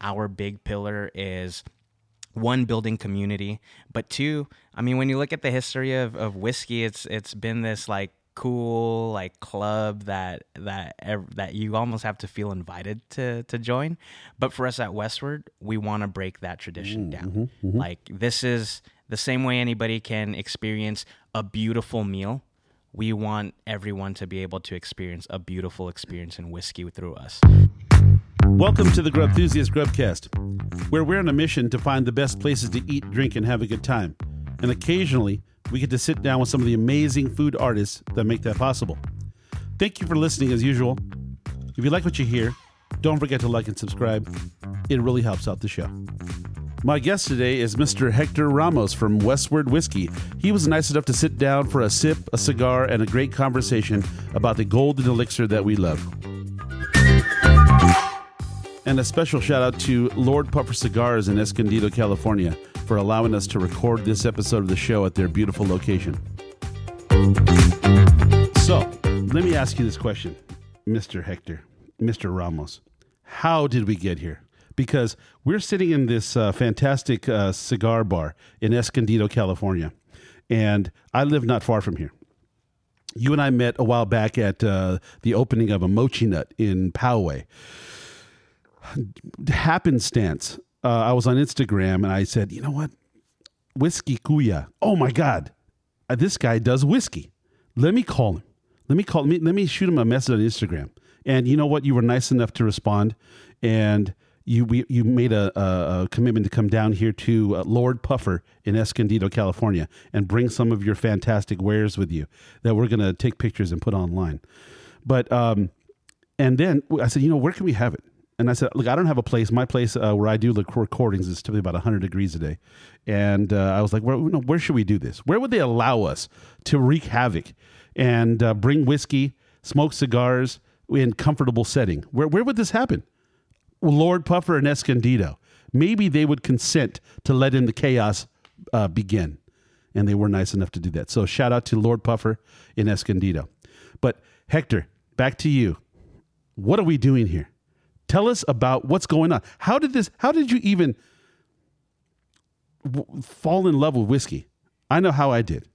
Our big pillar is one building community, but two, I mean, when you look at the history of, of whiskey, it's it's been this like cool like club that that that you almost have to feel invited to to join. But for us at Westward, we want to break that tradition down. Mm-hmm, mm-hmm. Like this is the same way anybody can experience a beautiful meal. We want everyone to be able to experience a beautiful experience in whiskey through us. Welcome to the Grub Grubcast, where we're on a mission to find the best places to eat, drink, and have a good time. And occasionally, we get to sit down with some of the amazing food artists that make that possible. Thank you for listening as usual. If you like what you hear, don't forget to like and subscribe. It really helps out the show. My guest today is Mr. Hector Ramos from Westward Whiskey. He was nice enough to sit down for a sip, a cigar, and a great conversation about the golden elixir that we love. And a special shout out to Lord Puffer Cigars in Escondido, California, for allowing us to record this episode of the show at their beautiful location. So, let me ask you this question, Mr. Hector, Mr. Ramos. How did we get here? Because we're sitting in this uh, fantastic uh, cigar bar in Escondido, California, and I live not far from here. You and I met a while back at uh, the opening of a Mochinut in Poway happenstance, uh, I was on Instagram and I said, you know what? Whiskey Kuya. Oh my God. Uh, this guy does whiskey. Let me call him. Let me call me. Let me shoot him a message on Instagram. And you know what? You were nice enough to respond, and you we, you made a, a, a, commitment to come down here to uh, Lord Puffer in Escondido, California, and bring some of your fantastic wares with you that we're going to take pictures and put online. But um, and then I said, you know, where can we have it? And I said, look, I don't have a place. My place uh, where I do the recordings is typically about 100 degrees a day. And uh, I was like, where, where should we do this? Where would they allow us to wreak havoc and uh, bring whiskey, smoke cigars in comfortable setting? Where, where would this happen? Lord Puffer and Escondido. Maybe they would consent to let in the chaos uh, begin. And they were nice enough to do that. So shout out to Lord Puffer in Escondido. But Hector, back to you. What are we doing here? Tell us about what's going on. How did this? How did you even w- fall in love with whiskey? I know how I did.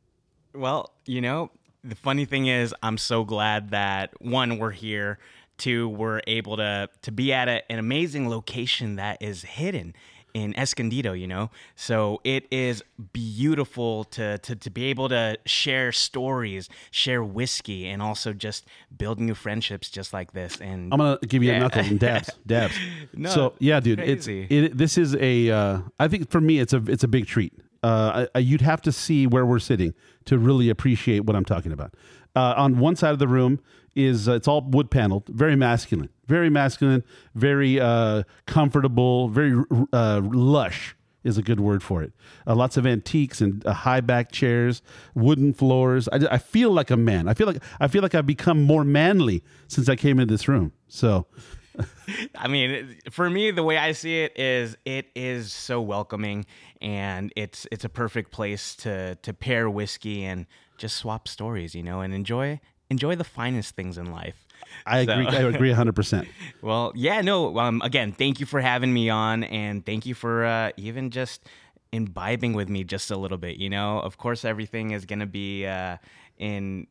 Well, you know, the funny thing is, I'm so glad that one, we're here. Two, we're able to to be at a, an amazing location that is hidden in Escondido, you know? So it is beautiful to, to, to be able to share stories, share whiskey, and also just build new friendships just like this. And I'm going to give you yeah. a knuckle and dabs, dabs. no, so yeah, dude, crazy. it's, it, this is a. Uh, I think for me, it's a, it's a big treat. Uh, I, you'd have to see where we're sitting to really appreciate what I'm talking about. Uh, on one side of the room is uh, it's all wood paneled, very masculine, very masculine, very uh, comfortable, very uh, lush is a good word for it. Uh, lots of antiques and uh, high back chairs, wooden floors. I, I feel like a man. I feel like I feel like I've become more manly since I came in this room. So. I mean, for me, the way I see it is, it is so welcoming, and it's it's a perfect place to to pair whiskey and just swap stories, you know, and enjoy enjoy the finest things in life. I so. agree. I agree 100%. well, yeah, no. Um, again, thank you for having me on, and thank you for uh, even just imbibing with me just a little bit. You know, of course, everything is going to be uh, in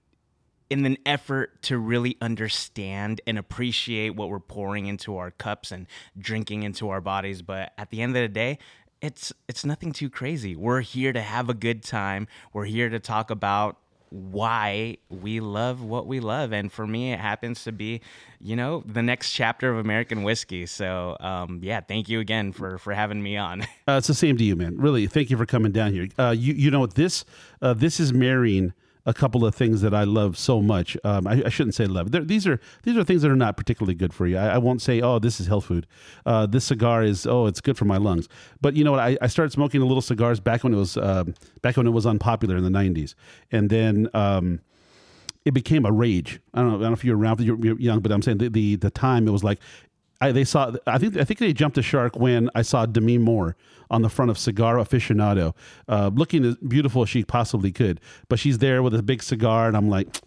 in an effort to really understand and appreciate what we're pouring into our cups and drinking into our bodies. But at the end of the day, it's it's nothing too crazy. We're here to have a good time. We're here to talk about why we love what we love. And for me, it happens to be, you know, the next chapter of American whiskey. So, um, yeah, thank you again for for having me on. uh, it's the same to you, man. Really, thank you for coming down here. Uh, you you know this uh, this is marrying a couple of things that I love so much. Um, I, I, shouldn't say love. They're, these are these are things that are not particularly good for you. I, I won't say, oh, this is health food. Uh, this cigar is, oh, it's good for my lungs. But you know what? I, I started smoking a little cigars back when it was uh, back when it was unpopular in the '90s, and then. Um, it became a rage. I don't know. I don't know if you're around. You're, you're young, but I'm saying the, the the time it was like I, they saw. I think I think they jumped the shark when I saw Demi Moore on the front of Cigar Aficionado, uh, looking as beautiful as she possibly could. But she's there with a big cigar, and I'm like,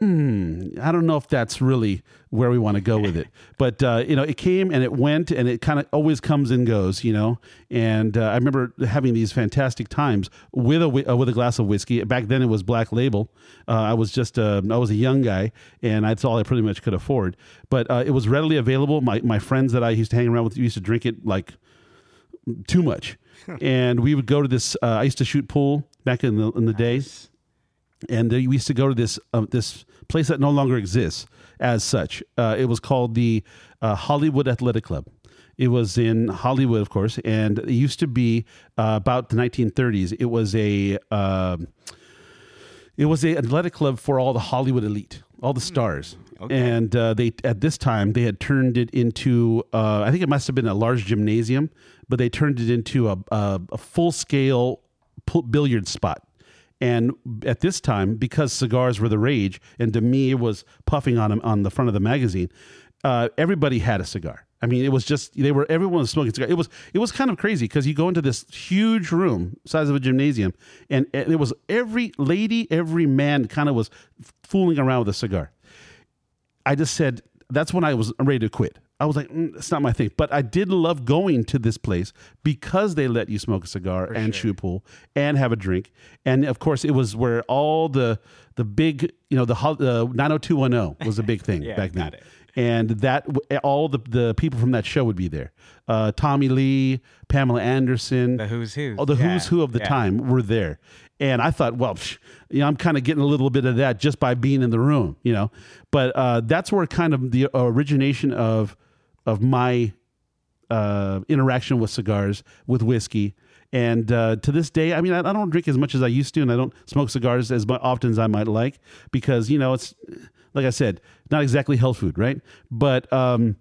hmm, I don't know if that's really where we want to go with it. But uh, you know, it came and it went, and it kind of always comes and goes. You know, and uh, I remember having these fantastic times with a uh, with a glass of whiskey. Back then, it was Black Label. Uh, I was just uh, I was a young guy, and that's all I pretty much could afford. But uh, it was readily available. My my friends that I used to hang around with used to drink it like too much, and we would go to this. Uh, I used to shoot pool back in the in the days and we used to go to this um, this place that no longer exists as such. Uh, it was called the uh, Hollywood Athletic Club. It was in Hollywood, of course, and it used to be uh, about the 1930s. It was a um it was a athletic club for all the Hollywood elite, all the stars. And uh, they at this time they had turned it into uh, I think it must have been a large gymnasium, but they turned it into a, a, a full scale billiard spot. And at this time, because cigars were the rage, and to me it was puffing on on the front of the magazine, uh, everybody had a cigar. I mean, it was just they were everyone was smoking cigar. It was it was kind of crazy because you go into this huge room, size of a gymnasium, and it was every lady, every man kind of was fooling around with a cigar. I just said that's when I was ready to quit. I was like, mm, it's not my thing. But I did love going to this place because they let you smoke a cigar and shoot pool and have a drink. And of course, it was where all the the big, you know, the the 90210 was a big thing Yeah, back then. it. And that all the the people from that show would be there. Uh, Tommy Lee, Pamela Anderson, The who's who. all the Yeah, who's who of the yeah. time were there. And I thought, well, psh, you know, I'm kind of getting a little bit of that just by being in the room, you know. But uh, that's where kind of the origination of of my uh, interaction with cigars, with whiskey. And uh, to this day, I mean, I, I don't drink as much as I used to, and I don't smoke cigars as often as I might like because, you know, it's like I said, not exactly health food, right? But um,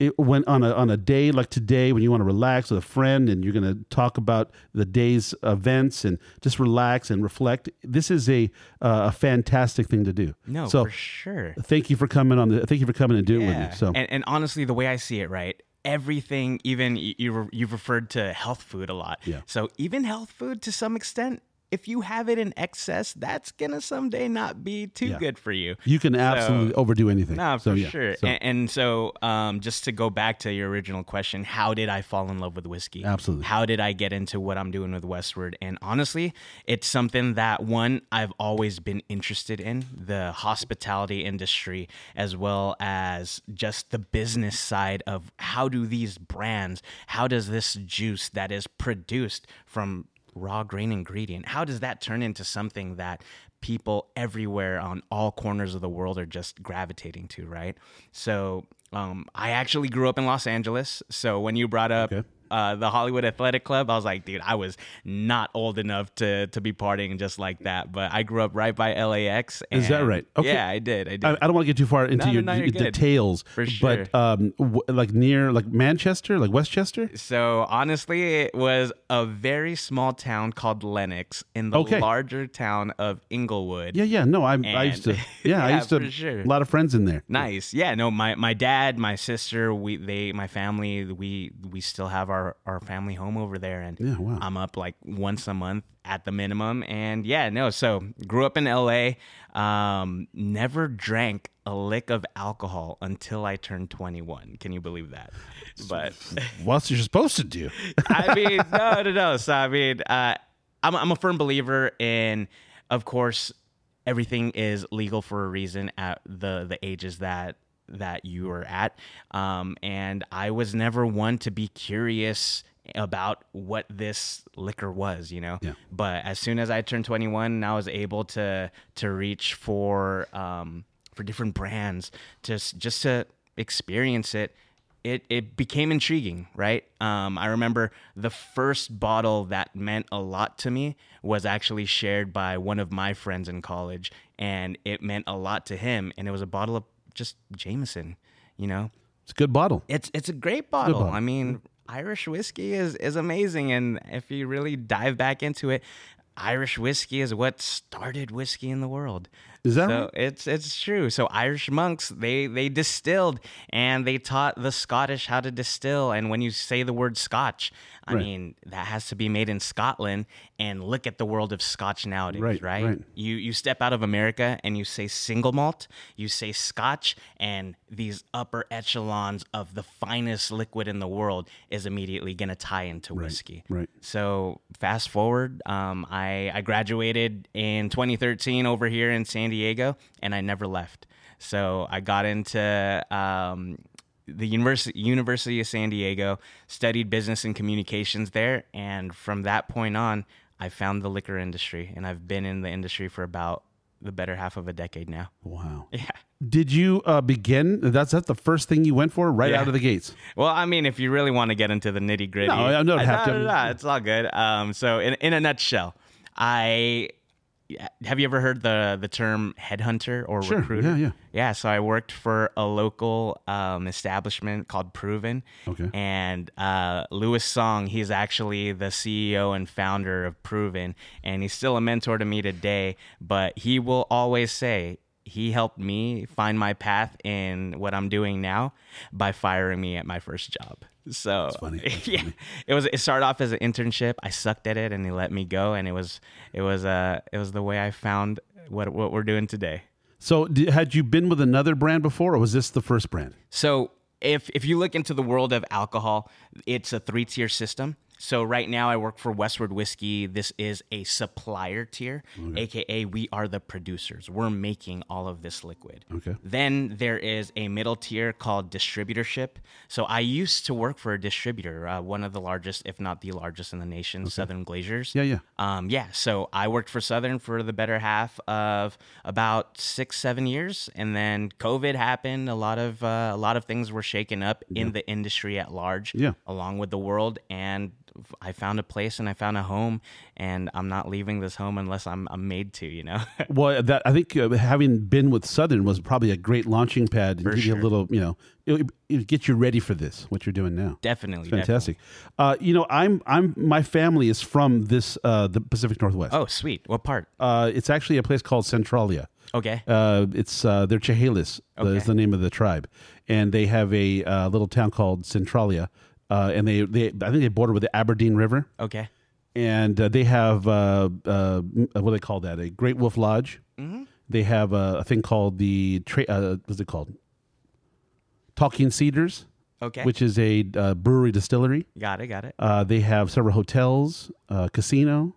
it when on a on a day like today when you want to relax with a friend and you're going to talk about the day's events and just relax and reflect this is a uh, a fantastic thing to do No, so for sure. thank you for coming on the thank you for coming and doing it with Yeah. me so and, and honestly, the way I see it, right? Everything, even you, you you've referred to health food a lot. Yeah. So even health food, to some extent, if you have it in excess, that's gonna someday not be too Yeah. good for you. you can absolutely overdo anything No, so for yeah sure. so, and, and so, um, just to go back to your original question, how did I fall in love with whiskey? Absolutely. How did I get into what I'm doing with Westward? And honestly, it's something that one I've always been interested in the hospitality industry, as well as just the business side of how do these brands, how does this juice that is produced from raw grain ingredient, how does that turn into something that people everywhere on all corners of the world are just gravitating to, right? So um, I actually grew up in Los Angeles. So when you brought up Okay. Uh, the Hollywood Athletic Club, I was like, dude, I was not old enough to to be partying just like that. But I grew up right by LAX. Is that right? Okay. Yeah, I did. I did. I, I don't want to get too far into No, your, no, your details, For sure. but um, w- like near like Manchester, like Westchester. So honestly, it was a very small town called Lenox in the Okay. larger town of Inglewood. Yeah, yeah. No, I, I used to. And- Yeah, I used to. sure. A lot of friends in there. Nice. Yeah, no, my my dad, my sister, we they my family, we we still have our our family home over there and Yeah, wow. I'm up like once a month at the minimum and yeah, no, so grew up in LA, um never drank a lick of alcohol until I turned 21. Can you believe that? But What's you're supposed to do? I mean, no, no, no. So I mean, uh, I'm I'm a firm believer in, of course, everything is legal for a reason at the the ages that that you are at. Um, and I was never one to be curious about what this liquor was, you know. Yeah. But as soon as I turned 21, I was able to to reach for um, for different brands, just just to experience it it it became intriguing, right? Um, I remember the first bottle that meant a lot to me was actually shared by one of my friends in college, and it meant a lot to him. And it was a bottle of just Jameson, you know. It's a good bottle. It's it's a great bottle. bottle. I mean, Irish whiskey is is amazing, and if you really dive back into it, Irish whiskey is what started whiskey in the world. Is that so right? it's it's true. So Irish monks they they distilled and they taught the Scottish how to distill. And when you say the word Scotch, I Right. mean that has to be made in Scotland. And look at the world of Scotch nowadays, Right, right? right. You you step out of America and you say single malt, you say Scotch, and these upper echelons of the finest liquid in the world is immediately going to tie into whiskey. right. So fast forward, um, I I graduated in 2013 over here in San Diego, and I never left. So I got into um, the University University of San Diego, studied business and communications there, and from that point on, I found the liquor industry, and I've been in the industry for about the better half of a decade now. Wow. Yeah. Did you uh, begin? That's that the first thing you went for right Yeah. out of the gates. Well, I mean, if you really want to get into the nitty gritty, No, I don't have to. it's all good. Um, so, in in a nutshell, I have you ever heard the the term headhunter or Sure. recruiter? Yeah, yeah. Yeah, so I worked for a local um, establishment called Proven. Okay. And uh, Louis Song, he's actually the CEO and founder of Proven, and he's still a mentor to me today. But he will always say he helped me find my path in what I'm doing now by firing me at my first job. So funny. That's yeah, it was. It started off as an internship. I sucked at it, and he let me go. And it was, it was, uh, it was the way I found what what we're doing today. So, d had you been with another brand before, or was this the first brand? So if if you look into the world of alcohol, it's a three tier system. So right now I work for Westward Whiskey. This is a supplier tier, aka we are the producers. We're making all of this liquid. Okay. Then there is a middle tier called distributorship. So I used to work for a distributor, uh, one of the largest, if not the largest in the nation, Southern Glazer's. Yeah, yeah. Um, yeah, so I worked for Southern for the better half of about six, seven years, and then COVID happened. A lot of uh, a lot of things were shaken up in the industry at large, Yeah. along with the world. And I found a place and I found a home, and I'm not leaving this home unless I'm I'm made to. You know. Well, that I think uh, having been with Southern was probably a great launching pad and give you a little, you know, it, it get you ready for this. What you're doing now. definitely, Fantastic. Uh, you know, I'm I'm my family is from this uh, the Pacific Northwest. Oh, sweet. What part? Uh, it's actually a place called Centralia. Okay. Uh, it's uh, they're Chehalis uh, is the name of the tribe, and they have a uh, little town called Centralia, uh, and they they I think they border with the Aberdeen River, Okay. and uh, they have uh, uh, what do they call that? A Great Wolf Lodge. Mm-hmm. They have a, a thing called the tra- uh, what's it called? Talking Cedars, Okay. which is a uh, brewery distillery. got it. Got it. Uh, they have several hotels, uh, casino.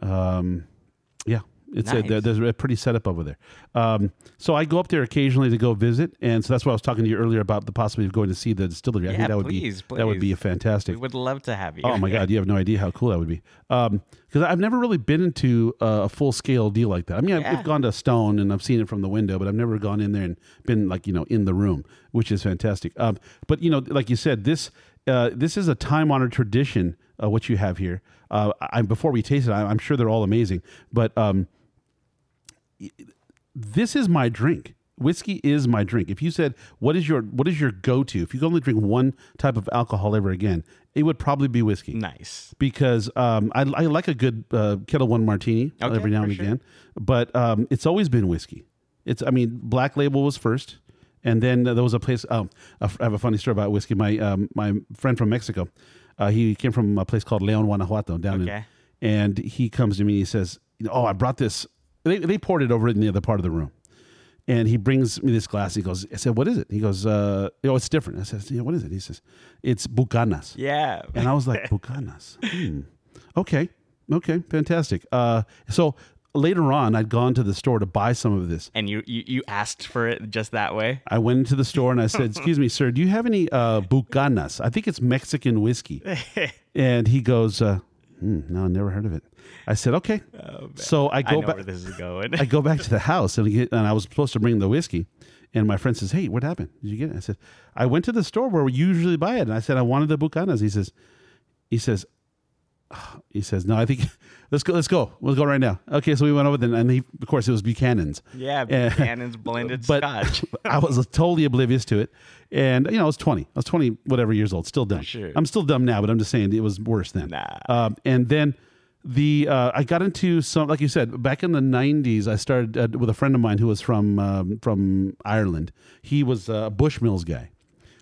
Um, it's a, Nice. there- there's a pretty setup over there. Um, so I go up there occasionally to go visit, and so that's why I was talking to you earlier about the possibility of going to see the distillery. I Yeah, think that would please, be that would be a fantastic. We would love to have you. Oh my God, you have no idea how cool that would be. Because I've never really been into uh, a full scale deal like that. I mean, I've, Yeah. I've gone to Stone and I've seen it from the window, but I've never gone in there and been like you know in the room, which is fantastic. Um, but you know, like you said, this uh, this is a time honored tradition. Uh, what you have here. Uh, I, before we taste it, I, I'm sure they're all amazing, but um, this is my drink. Whiskey is my drink. If you said what is your what is your go to, if you could only drink one type of alcohol ever again, it would probably be whiskey Nice. because um, I, I like a good uh, Ketel One martini Okay, every now and sure. again, but um, it's always been whiskey. It's I mean Black Label was first, and then there was a place. Um, I have a funny story about whiskey. My um, my friend from Mexico, uh, he came from a place called Leon, Guanajuato, down Okay. in, and he comes to me and he says, "Oh, I brought this." They, they poured it over in the other part of the room. And he brings me this glass. He goes, I said, what is it? He goes, uh, oh, it's different. I said, yeah, what is it? He says, it's Bucanas. Yeah. And I was like, Bucanas. Hmm. Okay. Okay. Fantastic. Uh, so later on, I'd gone to the store to buy some of this. and you, you you asked for it just that way. I went into the store and I said, Excuse me, sir, do you have any uh, Bucanas? I think it's Mexican whiskey. and he goes, uh, hmm, No, I never heard of it. I said, Okay. so I go back. this is going. I go back to the house and, get, and I was supposed to bring the whiskey. And my friend says, Hey, what happened? Did you get it? I said, I went to the store where we usually buy it. And I said, I wanted the Bucanas. He says, He says, he says, no, I think let's go. Let's go. We'll go right now. Okay, so we went over then, and he, of course, it was Buchanan's. yeah. Buchanan's blended But scotch. I was totally oblivious to it, and you know, I was twenty. I was twenty, whatever years old. Still dumb. sure. I'm still dumb now, but I'm just saying it was worse then. Nah. Um, and then the uh, I got into some like you said back in the '90s. I started uh, with a friend of mine who was from um, from Ireland. He was a Bushmills guy,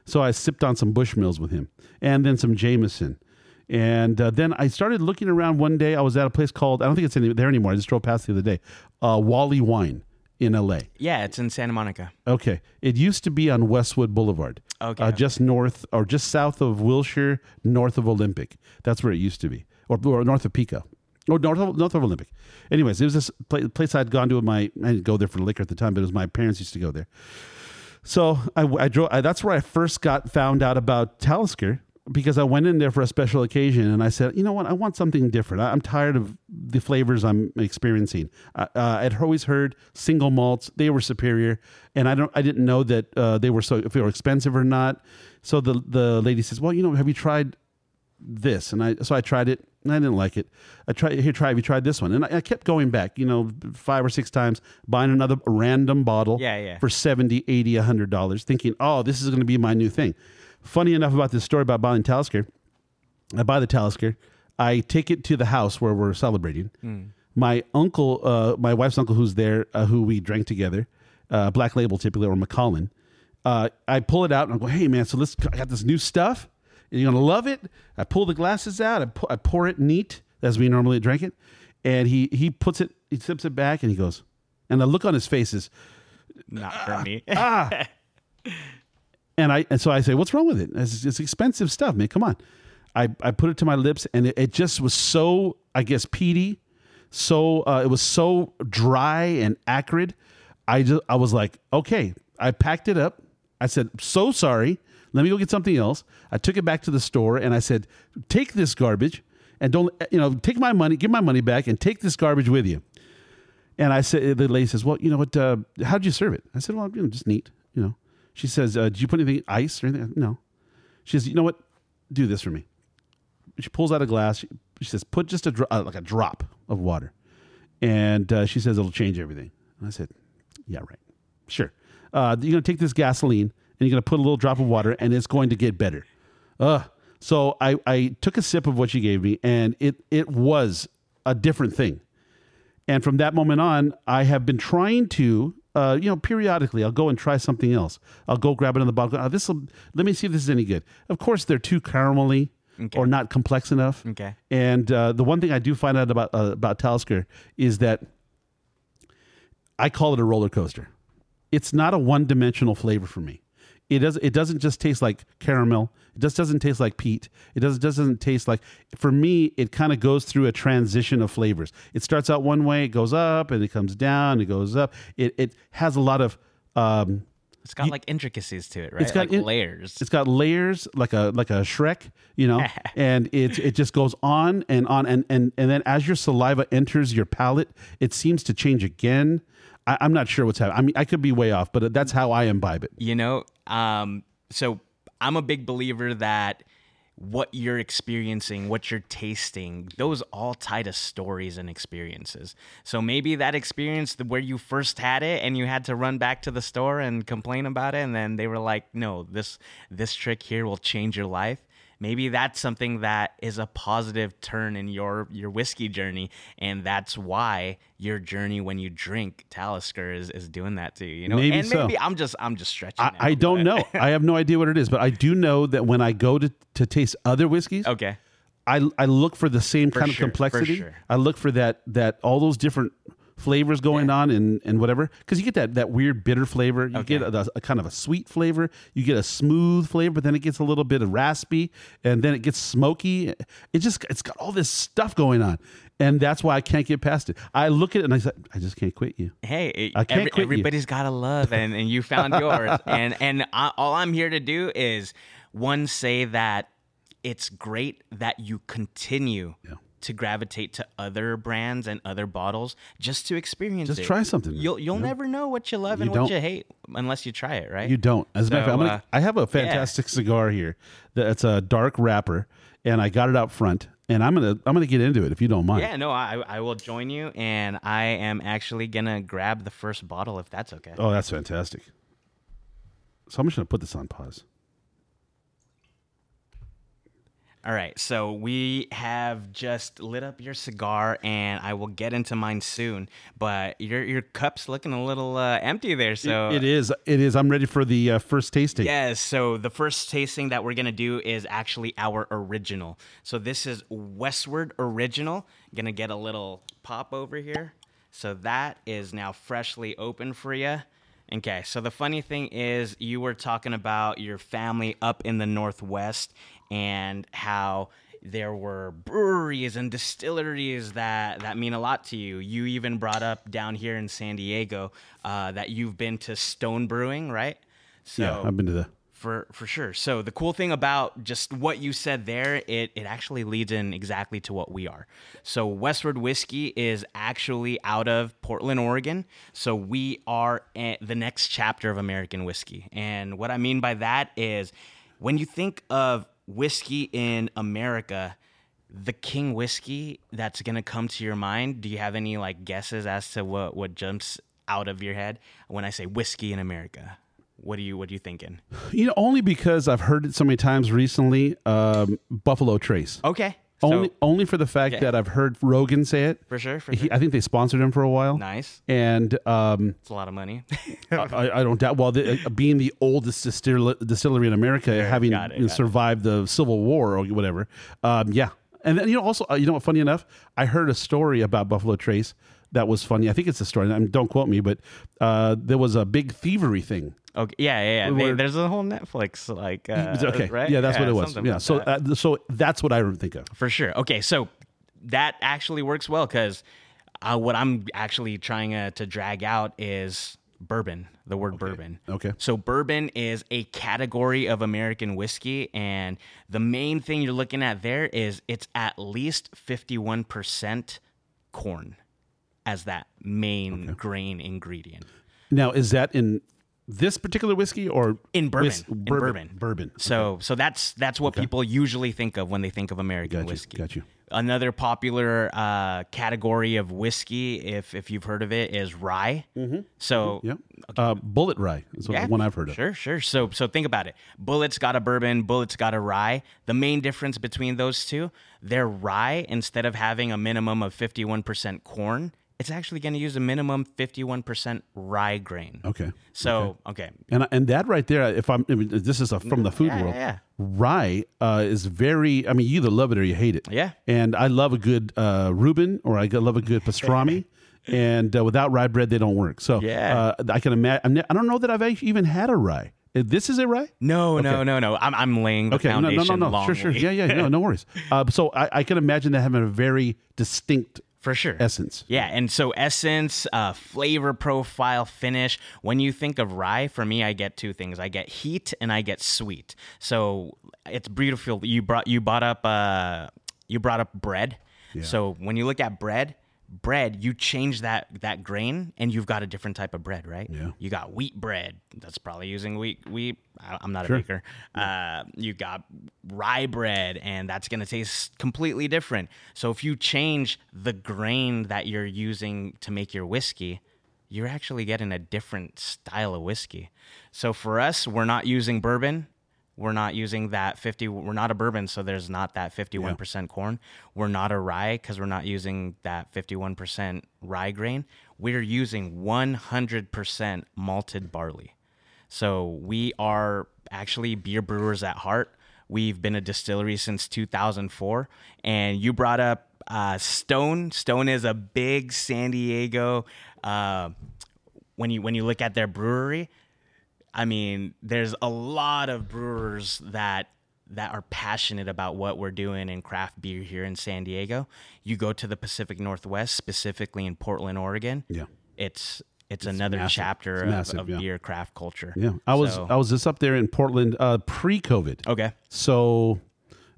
so I sipped on some Bushmills with him, and then some Jameson. And uh, then I started looking around one day. I was at a place called I don't think it's any, there anymore. I just drove past the other day. Uh, Wally Wine in LA. Yeah, it's in Santa Monica. Okay, it used to be on Westwood Boulevard. Okay, uh, just north or just south of Wilshire, north of Olympic. That's where it used to be, or, or north of Pico, or north of, north of Olympic. Anyways, it was this place I'd gone to with my. I didn't go there for liquor at the time, but it was my parents used to go there. So I, I drove. I, that's where I first got found out about Talisker because I went in there for a special occasion and I said, you know what, I want something different. I, I'm tired of the flavors I'm experiencing. Uh, uh, I'd always heard single malts; they were superior, and I don't. I didn't know that uh, they were so if they were expensive or not. So the the lady says, well, you know, have you tried this? And I so I tried it. And I didn't like it. I tried here. Try. Have you tried this one? And I, I kept going back. You know, five or six times, buying another random bottle. Yeah, yeah. For 70 80 100 dollars, thinking, oh, this is going to be my new thing. Funny enough about this story about buying Talisker, I buy the Talisker. I take it to the house where we're celebrating. My uncle, uh, my wife's uncle, who's there, uh, who we drank together, uh, Black Label typically or Macallan. Uh, I pull it out and I go, "Hey man, so let's. I got this new stuff. You're gonna love it." I pull the glasses out. I, pu- I pour it neat as we normally drink it, and he he puts it, he sips it back, and he goes, and the look on his face is, Not for me. ah. and I and so I say, "What's wrong with it? It's, it's expensive stuff, man. Come on." I, I put it to my lips, and it, it just was so, I guess, peaty. So uh, it was so dry and acrid. I just I was like, okay. I packed it up. I said, so sorry. Let me go get something else. I took it back to the store, and I said, take this garbage, and don't you know, take my money, give my money back, and take this garbage with you. And I said, the lady says, well, you know what? Uh, how'd you serve it? I said, well, you know, just neat. She says, uh, did you put anything ice or anything? No. She says, you know what? Do this for me. She pulls out a glass. She, she says, put just a dro- uh, like a drop of water, and uh, she says it'll change everything. And I said, yeah, right, sure. Uh, you're gonna take this gasoline and you're gonna put a little drop of water, and it's going to get better. Uh, so I, I took a sip of what she gave me, and it it was a different thing. And from that moment on, I have been trying to, uh, you know, periodically, I'll go and try something else. I'll go grab another bottle. Uh, this let me see if this is any good. Of course, they're too caramelly or not complex enough. Okay. And uh, the one thing I do find out about uh, about Talisker is that I call it a roller coaster. It's not a one dimensional flavor for me. It does. It doesn't just taste like caramel. It just doesn't taste like peat. It does. Doesn't taste like. For me, it kind of goes through a transition of flavors. It starts out one way, it goes up, and it comes down, it goes up. It it has a lot of. Um, It's got like intricacies to it, right? it's got like in- layers. it's got layers like a like a Shrek, you know, and it it just goes on and on and and and then as your saliva enters your palate, it seems to change again. I, I'm not sure what's happening. I mean, I could be way off, but that's how I imbibe it. You know, um, so I'm a big believer that what you're experiencing, what you're tasting, those all tie to stories and experiences. So maybe that experience where you first had it and you had to run back to the store and complain about it, and then they were like, "No, this this trick here will change your life." Maybe that's something that is a positive turn in your your whiskey journey, and that's why your journey when you drink Talisker is, is doing that to you. You know, Maybe and so. maybe I'm just I'm just stretching. I, I don't know. I have no idea what it is, but I do know that when I go to to taste other whiskeys, Okay. I I look for the same kind sure, of complexity. sure. I look for that that all those different flavors going on and and whatever. Because you get that that weird bitter flavor. You get a, a kind of a sweet flavor. You get a smooth flavor but then it gets a little bit of raspy and then it gets smoky. It just it's got all this stuff going on and that's why i can't get past it. I look at it and i say i just can't quit you. Hey, it- I can't every- quit you. everybody's got a love, and, and you found yours. and and I, all I'm here to do is one say that it's great that you continue Yeah. To gravitate to other brands and other bottles just to experience Just it. try something. You'll you'll never know what you love and You what you hate unless you try it, right? You don't. As a matter of fact, I'm gonna, uh, I have a fantastic cigar here. That's a dark wrapper, and I got it out front. And I'm gonna I'm gonna get into it if you don't mind. yeah, no, I I will join you, and I am actually gonna grab the first bottle if that's okay. Oh, that's fantastic. So I'm just gonna put this on pause. All right, so we have just lit up your cigar, and I will get into mine soon. But your your cup's looking a little uh, empty there. So it is. It is. I'm ready for the uh, first tasting. Yes. So the first tasting that we're gonna do is actually our original. So this is Westward Original. Gonna get a little pop over here. So that is now freshly open for you. Okay, so the funny thing is, you were talking about your family up in the Northwest and how there were breweries and distilleries that, that mean a lot to you. You even brought up down here in San Diego uh, that you've been to Stone Brewing, right? So Yeah, I've been to the. for for sure. So the cool thing about just what you said there, it it actually leads in exactly to what we are. So Westward Whiskey is actually out of Portland, Oregon. So we are the next chapter of American whiskey. And what I mean by that is when you think of whiskey in America, the king whiskey that's to come to your mind, do you have any like guesses as to what what jumps out of your head when I say whiskey in America? What are you what are you thinking? You know, only because I've heard it so many times recently. Um, Buffalo Trace. Okay. So, only, only for the fact Okay. that I've heard Rogan say it. for sure, for He, sure. I think they sponsored him for a while. nice. And um, It's a lot of money. I, I don't doubt. Well, the, uh, being the oldest distill- distillery in America, having it, you know, survived the Civil War or whatever, um, yeah. And then you know, also, uh, you know, what? Funny enough, I heard a story about Buffalo Trace that was funny. I think it's a story. I mean, don't quote me, but uh, there was a big thievery thing. okay. Yeah, yeah, yeah. We They- were- there's a whole Netflix like uh, okay, right? yeah, that's what it was. Yeah, about so that. uh, so that's what I would think of. for sure. Okay, so that actually works well because uh, what I'm actually trying uh, to drag out is bourbon. The word bourbon. Okay. So bourbon is a category of American whiskey, and the main thing you're looking at there is it's at least 51% corn as that main grain ingredient. Now, is that in this particular whiskey or In bourbon. whis- In bourbon? bourbon. Bourbon. So so that's that's what people usually think of when they think of American Got you, whiskey. got you. Another popular uh, category of whiskey, if if you've heard of it, is rye. Mm-hmm. So Yep. Uh, Bulleit Rye is yeah, the one I've heard of. Sure, sure. So so think about it. Bulleit's got a bourbon, Bulleit's got a rye. The main difference between those two, their rye, instead of having a minimum of 51% corn, it's actually going to use a minimum 51% rye grain. Okay. So, okay. And and that right there, if I'm, I mean, this is a, from the food Yeah, world. yeah, Rye uh, is very. I mean, you either love it or you hate it. Yeah. And I love a good uh, Reuben, or I love a good pastrami. and uh, without rye bread, they don't work. So Yeah. uh, I can imagine. I don't know that I've even had a rye. Uh, This is a rye. No, no, no, no. I'm, I'm laying the Okay, no, no, foundation no, no, sure, sure, yeah, yeah, no, no worries. Uh, so I, I can imagine that having a very distinct For sure. essence. Yeah, and so essence, uh, flavor profile, finish. When you think of rye, for me, I get two things: I get heat and I get sweet. So it's beautiful. You brought you brought up uh, you brought up bread. So when you look at bread, bread, you change that that grain, and you've got a different type of bread, right? Yeah. You got wheat bread. That's probably using wheat. Wheat. I'm not Sure. a baker. Uh, you got rye bread, and that's going to taste completely different. So if you change the grain that you're using to make your whiskey, you're actually getting a different style of whiskey. So for us, we're not using bourbon. We're not using that 50. We're not a bourbon, so there's not that 51% corn. We're not a rye because we're not using that 51% rye grain. We're using 100% malted barley. So we are actually beer brewers at heart. We've been a distillery since 2004. And you brought up uh, Stone. Stone is a big San Diego. Uh, when you when you look at their brewery, I mean, there's a lot of brewers that that are passionate about what we're doing in craft beer here in San Diego. You go to the Pacific Northwest, specifically in Portland, Oregon. Yeah. It's it's, another massive. chapter It's of, massive, of yeah. beer craft culture. Yeah, I was So- I was just up there in Portland uh, pre-COVID. okay. So,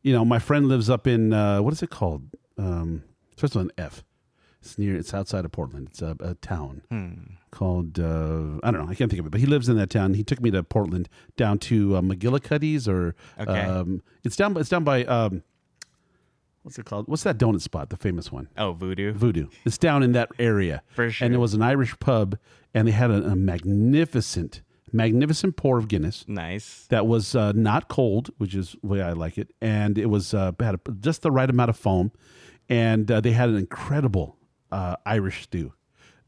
you know, my friend lives up in uh, what is it called? Um, starts with an F. It's near. It's outside of Portland. It's a, a town Hmm. called uh, I don't know. I can't think of it. But he lives in that town. He took me to Portland, down to uh, McGillicuddy's, or Okay. um, it's down. It's down by um, what's it called? What's that donut spot? The famous one. Oh, voodoo. Voodoo. It's down in that area. For sure. And it was an Irish pub, and they had a, a magnificent magnificent pour of Guinness Nice. that was uh, not cold, which is the way I like it, and it was uh, had a, just the right amount of foam, and uh, they had an incredible uh, Irish stew,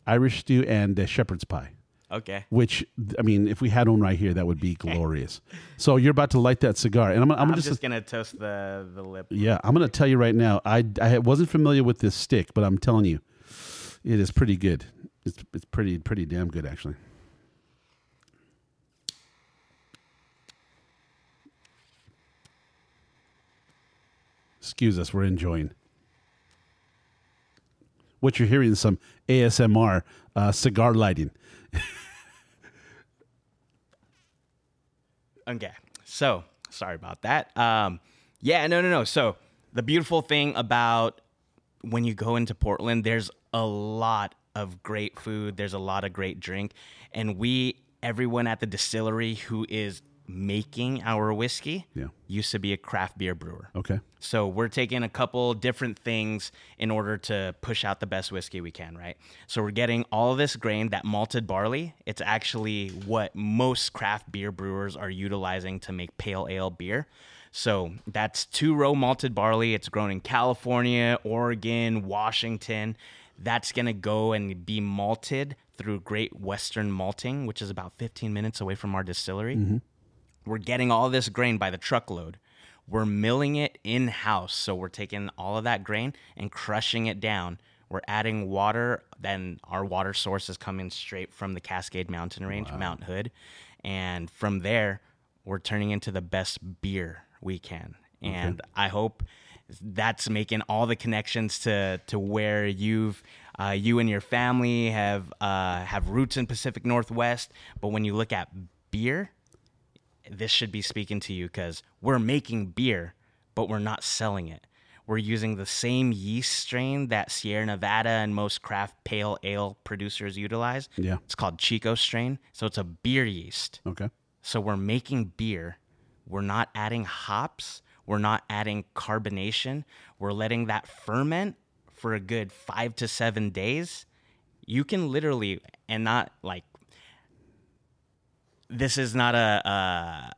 Irish stew and uh, shepherd's pie. Okay. Which I mean, if we had one right here, that would be glorious. so you're about to light that cigar, and I'm, I'm, I'm just, just, gonna toast the the lip. yeah, I'm going to tell you right now. I I wasn't familiar with this stick, but I'm telling you, it is pretty good. It's it's pretty pretty damn good actually. Excuse us, we're enjoying. What you're hearing is some ASMR uh, cigar lighting. Okay. So sorry about that. Um, yeah, no, no, no. So the beautiful thing about when you go into Portland, there's a lot of great food. There's a lot of great drink, and we, everyone at the distillery who is making our whiskey, Yeah. used to be a craft beer brewer. Okay. So we're taking a couple different things in order to push out the best whiskey we can, right? So we're getting all of this grain, that malted barley. It's actually what most craft beer brewers are utilizing to make pale ale beer. So that's two row malted barley. It's grown in California, Oregon, Washington. That's going to go and be malted through Great Western Malting, which is about 15 minutes away from our distillery. Mm-hmm. We're getting all this grain by the truckload. We're milling it in house. So we're taking all of that grain and crushing it down. We're adding water. Then our water source is coming straight from the Cascade Mountain Range, Mount Hood. And from there, we're turning into the best beer we can. And I hope that's making all the connections to to where you've uh, you and your family have uh, have roots in Pacific Northwest. But when you look at beer, this should be speaking to you because we're making beer, but we're not selling it. We're using the same yeast strain that Sierra Nevada and most craft pale ale producers utilize. Yeah. It's called Chico strain. So it's a beer yeast. Okay. So we're making beer. We're not adding hops. We're not adding carbonation. We're letting that ferment for a good five to seven days. You can literally, and not like, this is not a, uh,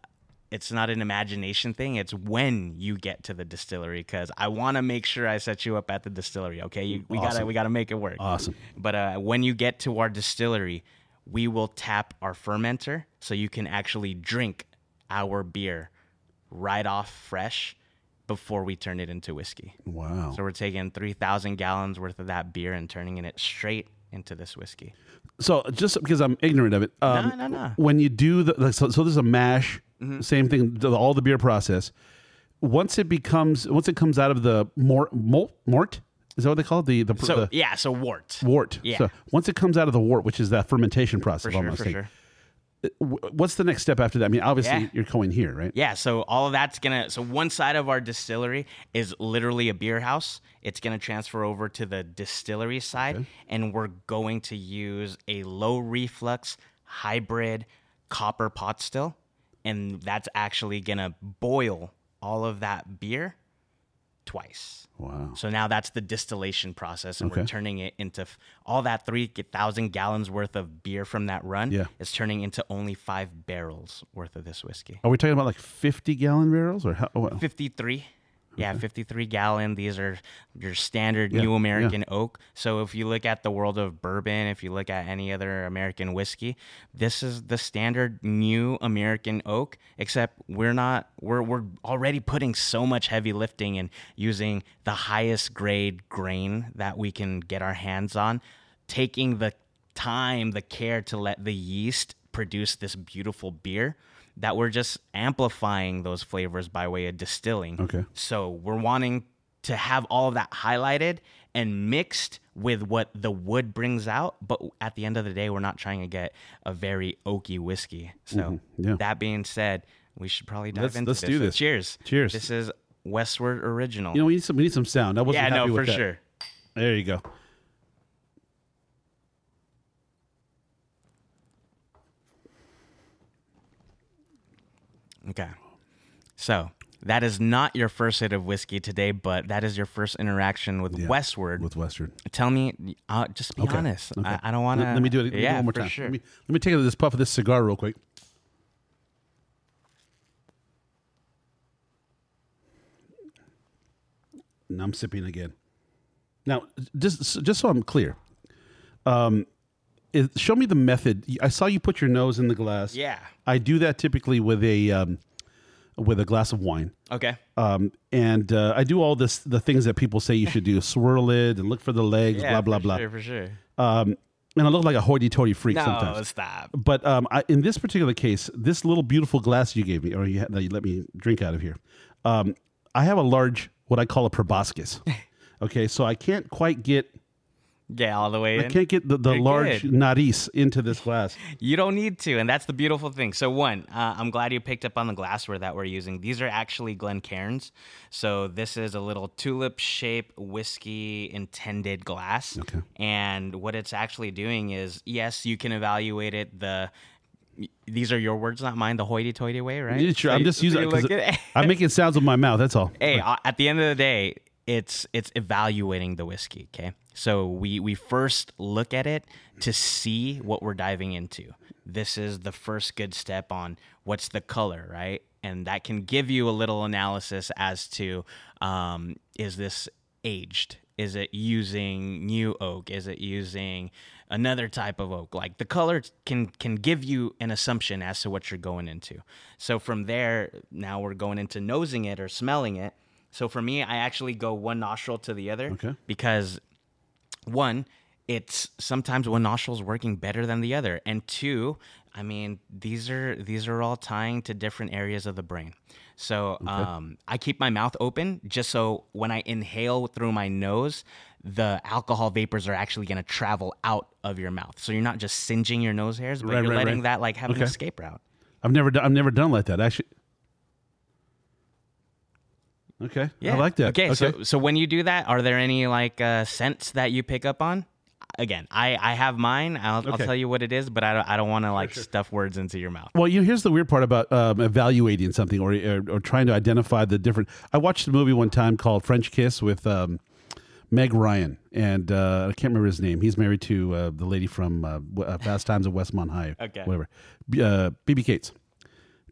it's not an imagination thing. It's when you get to the distillery because I want to make sure I set you up at the distillery. Okay, you, we gotta we gotta make it work. Awesome. But uh, when you get to our distillery, we will tap our fermenter so you can actually drink our beer right off fresh before we turn it into whiskey. Wow. So we're taking 3,000 gallons worth of that beer and turning it straight into this whiskey. So just because I'm ignorant of it, um, no, no. when you do the so, so there's a mash, same thing, the- all the beer process. Once it becomes, once it comes out of the mort, malt, mort, is that what they call it? The the, So the yeah, so wort. wort. Yeah. So once it comes out of the wort, which is that fermentation process, for sure, almost. for sure. Wh- What's the next step after that? I mean, obviously Yeah. you're going here, right? Yeah, so all of that's gonna. So one side of our distillery is literally a beer house. It's gonna transfer over to the distillery side, and we're going to use a low reflux hybrid copper pot still, and that's actually gonna boil all of that beer twice. Wow. So now that's the distillation process, and we're turning it into f- all that three thousand gallons worth of beer from that run. Yeah. is turning into only five barrels worth of this whiskey. Are we talking about like 50 gallon barrels or how? Oh, well, 53 yeah 53 gallon these are your standard Yeah, new yeah. american oak. So if you look at the world of bourbon if you look at any other american whiskey this is the standard new american oak except we're not we're, we're already putting so much heavy lifting and using the highest grade grain that we can get our hands on taking the time the care to let the yeast produce this beautiful beer that we're just amplifying those flavors by way of distilling. Okay. So we're wanting to have all of that highlighted and mixed with what the wood brings out, but at the end of the day, we're not trying to get a very oaky whiskey. So Mhm. Yeah. that being said, we should probably dive Let's- into let's this. do this. cheers. Cheers. This is Westward Original. you know, we need some, we need some sound. I wasn't yeah, happy no, with for that. sure. There you go. Okay. So that is not your first hit of whiskey today, but that is your first interaction with yeah, Westward. With Westward. Tell me, uh, just be okay. honest. Okay. I, I, don't want to. Let, let, me do it, yeah, do it one more time. Sure. Let, me, let me take this puff of this cigar real quick. And I'm sipping again. Now, just just so I'm clear, um, is, show me the method. I saw you put your nose in the glass. Yeah. I do that typically with a um, with a glass of wine. Okay. Um, and uh, I do all this the things that people say you should do: swirl it and look for the legs, Yeah, blah blah for blah. Sure, for sure. Um, and I look like a hoity-toity freak No, sometimes. stop. But um, I, in this particular case, this little beautiful glass you gave me, or you, had, you let me drink out of here, um, I have a large, what I call a proboscis. okay, so I can't quite get, Yeah, all the way in. I can't get the, the You're large good. nariz into this glass. You don't need to, and that's the beautiful thing. So one, uh, I'm glad you picked up on the glassware that we're using. These are actually Glencairns. So this is a little tulip shape whiskey intended glass. Okay. And what it's actually doing is, yes, you can evaluate it. The these are your words, not mine. The hoity-toity way, right? Yeah, sure, So I'm just using it at- I'm making sounds with my mouth. That's all. hey, at the end of the day, it's it's evaluating the whiskey. Okay, so we we first look at it to see what we're diving into. This is the first good step on what's the color, right? And that can give you a little analysis as to um, is this aged? Is it using new oak? Is it using another type of oak? Like the color can can give you an assumption as to what you're going into. So from there, now we're going into nosing it or smelling it. So for me, I actually go one nostril to the other Okay. because one, it's sometimes one nostril's working better than the other, and two, I mean these are these are all tying to different areas of the brain. So um, I keep my mouth open just so when I inhale through my nose, the alcohol vapors are actually going to travel out of your mouth. So you're not just singeing your nose hairs, but Right, you're right, letting right. that like have an escape route. I've never done. I've never done like that. Actually. Okay. Yeah. I like that. Okay, so so when you do that, are there any like uh, scents that you pick up on? Again, I I have mine. I'll, I'll tell you what it is, but I don't I don't want to like stuff words into your mouth. Well, you know, here's the weird part about um, evaluating something or, or or trying to identify the different. I watched a movie one time called French Kiss with um, Meg Ryan, and uh, I can't remember his name. He's married to uh, the lady from uh, uh, Fast Times at Westmont High. Okay. whatever. Uh, Phoebe Cates.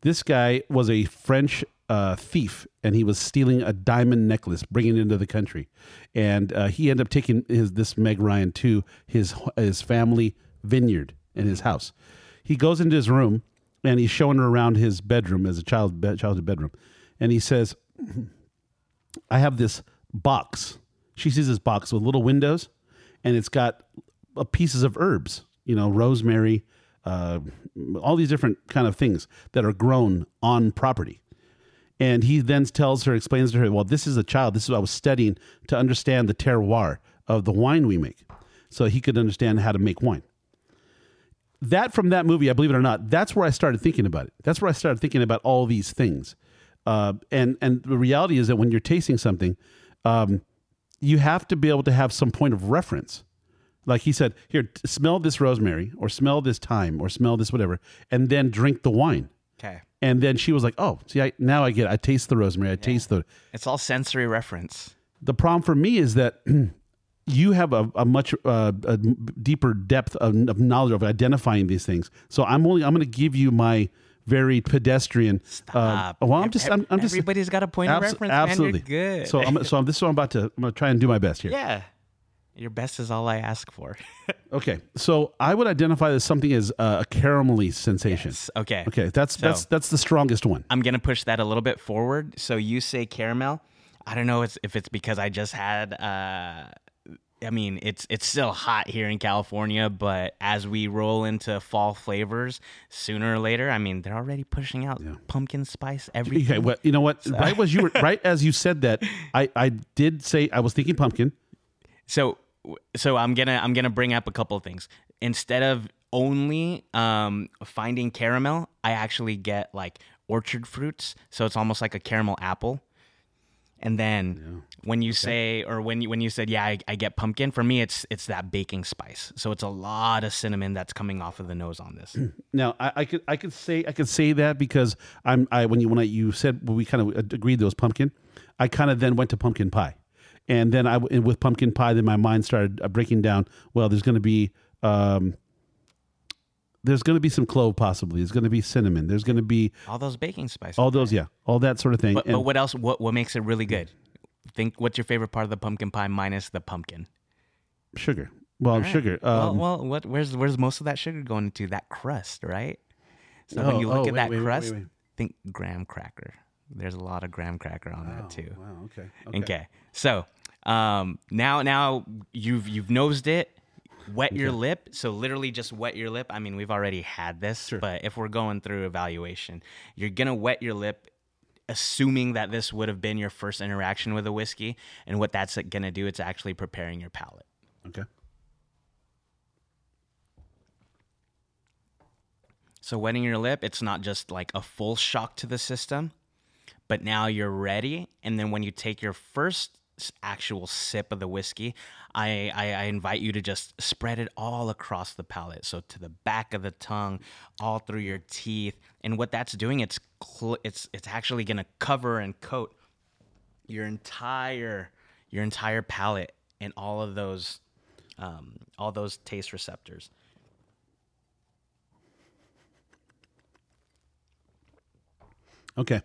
This guy was a French uh, thief, and he was stealing a diamond necklace, bringing it into the country. And uh, he ended up taking his this Meg Ryan to his his family vineyard in his house. He goes into his room, and he's showing her around his bedroom as a child bed, childhood bedroom, and he says, "I have this box." She sees this box with little windows, and it's got uh, pieces of herbs, you know, rosemary, uh, all these different kind of things that are grown on property. And he then tells her, explains to her, well, this is a child. This is what I was studying to understand the terroir of the wine we make, so he could understand how to make wine. That from that movie, I believe it or not, that's where I started thinking about it. That's where I started thinking about all these things. Uh, and and the reality is that when you're tasting something, um, you have to be able to have some point of reference. Like he said, here, smell this rosemary, or smell this thyme, or smell this whatever, and then drink the wine. Okay, And then she was like, "Oh, see, I, now I get. It. I taste the rosemary. I taste the." it's all sensory reference. The problem for me is that you have a, a much uh, a deeper depth of, of knowledge of identifying these things. So I'm only I'm going to give you my very pedestrian. Uh, Stop. well, I'm just I'm, I'm just Everybody's got a point of reference. absolutely man. Good. So I'm so I'm, this is what I'm about to I'm going to try and do my best here. yeah, your best is all I ask for. Okay, so I would identify this something as uh, a caramelly sensation. okay. Okay, that's that's So- that's the strongest one. I'm gonna push that a little bit forward. So you say caramel. I don't know if it's because I just had. Uh, I mean, it's it's still hot here in California, but as we roll into fall flavors, sooner or later, I mean, they're already pushing out pumpkin spice everything. Okay, well, you know what? Right was you were right as you said that. I I did say I was thinking pumpkin. So so I'm gonna I'm gonna bring up a couple of things. Instead of only um, finding caramel, I actually get like orchard fruits. So it's almost like a caramel apple. And then when you say or when you when you said yeah I, I get pumpkin for me it's it's that baking spice so it's a lot of cinnamon that's coming off of the nose on this Now I, I could I could say I could say that because I'm I when you when I you said we kind of agreed there was pumpkin, I kind of then went to pumpkin pie, and then I and with pumpkin pie then my mind started uh, breaking down. Well, there's going to be um, there's going to be some clove possibly. There's going to be cinnamon. There's going to be all those baking spices all those yeah all that sort of thing. but, but what else what what makes it really good think what's your favorite part of the pumpkin pie minus the pumpkin? Sugar. Well, right. sugar. well, Um, well, what? Where's where's most of that sugar going into? That crust, right? So when Oh, you look oh, at wait, that wait, crust, wait. think graham cracker. There's a lot of graham cracker on that too. Oh, Wow. Okay. Okay. So um, now now you've you've nosed it, wet your lip. So literally just wet your lip. I mean, we've already had this, but if we're going through evaluation, you're gonna wet your lip. Assuming that this would have been your first interaction with a whiskey, and what that's gonna do, it's actually preparing your palate. Okay. So wetting your lip, it's not just like a full shock to the system, but now you're ready. And then when you take your first actual sip of the whiskey, I, I, I invite you to just spread it all across the palate. So to the back of the tongue, all through your teeth. And what that's doing, it's cl- it's it's actually gonna cover and coat your entire your entire palate and all of those um, all those taste receptors. Okay.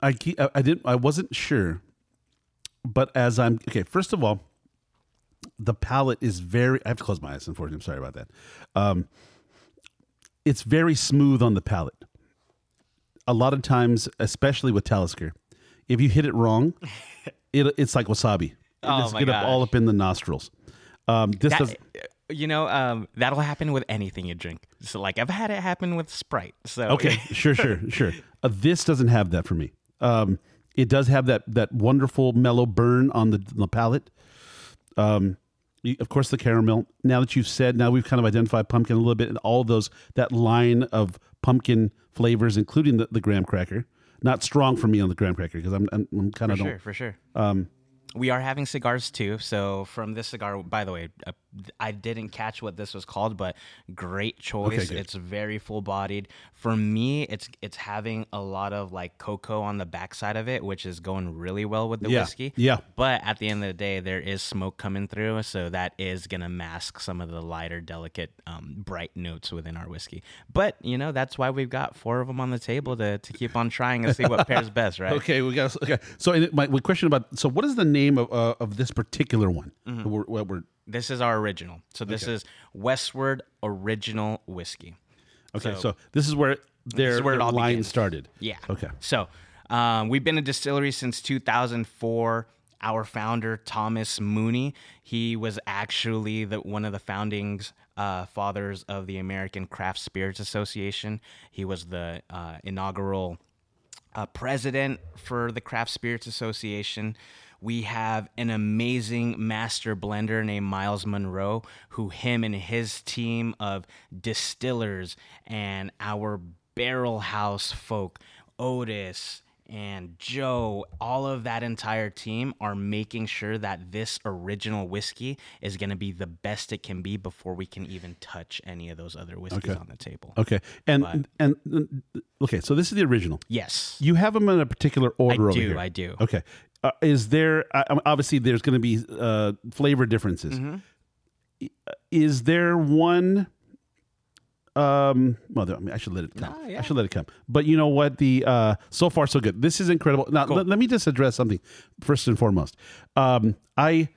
I keep, I didn't I wasn't sure, but as I'm okay. First of all, the palate is very. I have to close my eyes. Unfortunately, I'm sorry about that. Um, it's very smooth on the palate. A lot of times, especially with Talisker, if you hit it wrong, it, it's like wasabi. It Oh just my get up all up in the nostrils. Um, this That- does. you know, um, that'll happen with anything you drink. So, like, I've had it happen with Sprite. So, Okay, sure, sure, sure. Uh, this doesn't have that for me. Um, it does have that that wonderful mellow burn on the, the palate. Um, of course, the caramel. Now that you've said, now we've kind of identified pumpkin a little bit, and all those that line of pumpkin flavors, including the, the graham cracker. Not strong for me on the graham cracker because I'm, I'm, I'm kind for of sure, don't. for sure. Um, We are having cigars too. So, from this cigar, by the way, uh, I didn't catch what this was called, but great choice. good. it's very full bodied. For me, it's it's having a lot of like cocoa on the backside of it, which is going really well with the Yeah, whiskey. yeah. But at the end of the day, there is smoke coming through, so that is gonna mask some of the lighter, delicate, um, bright notes within our whiskey. But you know, that's why we've got four of them on the table to to keep on trying and see what pairs best, right? Okay, we got okay. So my, my question about so what is the name of uh, of this particular one? Mm-hmm. We're, what we're This is our original. So this is Westward Original Whiskey. okay. So, So- this is where their, is where it all line begins. started. Yeah. Okay. So um, we've been a distillery since 2004. Our founder Thomas Mooney, he was actually the one of the founding uh, fathers of the American Craft Spirits Association. He was the uh, inaugural uh, president for the Craft Spirits Association. We have an amazing master blender named Miles Munroe, who him and his team of distillers and our barrel house folk, Otis and Joe, all of that entire team are making sure that this original whiskey is going to be the best it can be before we can even touch any of those other whiskeys Okay. on the table. Okay. And and uh, okay, so this is the original. Yes. You have them in a particular order over do, here. I do. Okay. Uh, is there uh, obviously there's going to be uh, flavor differences? Mm-hmm. Is there one? Um, well, I, mean, I should let it come. Yeah. I should let it come. But you know what? The uh, so far so good. This is incredible. Now let, let me just address something first and foremost. Um, I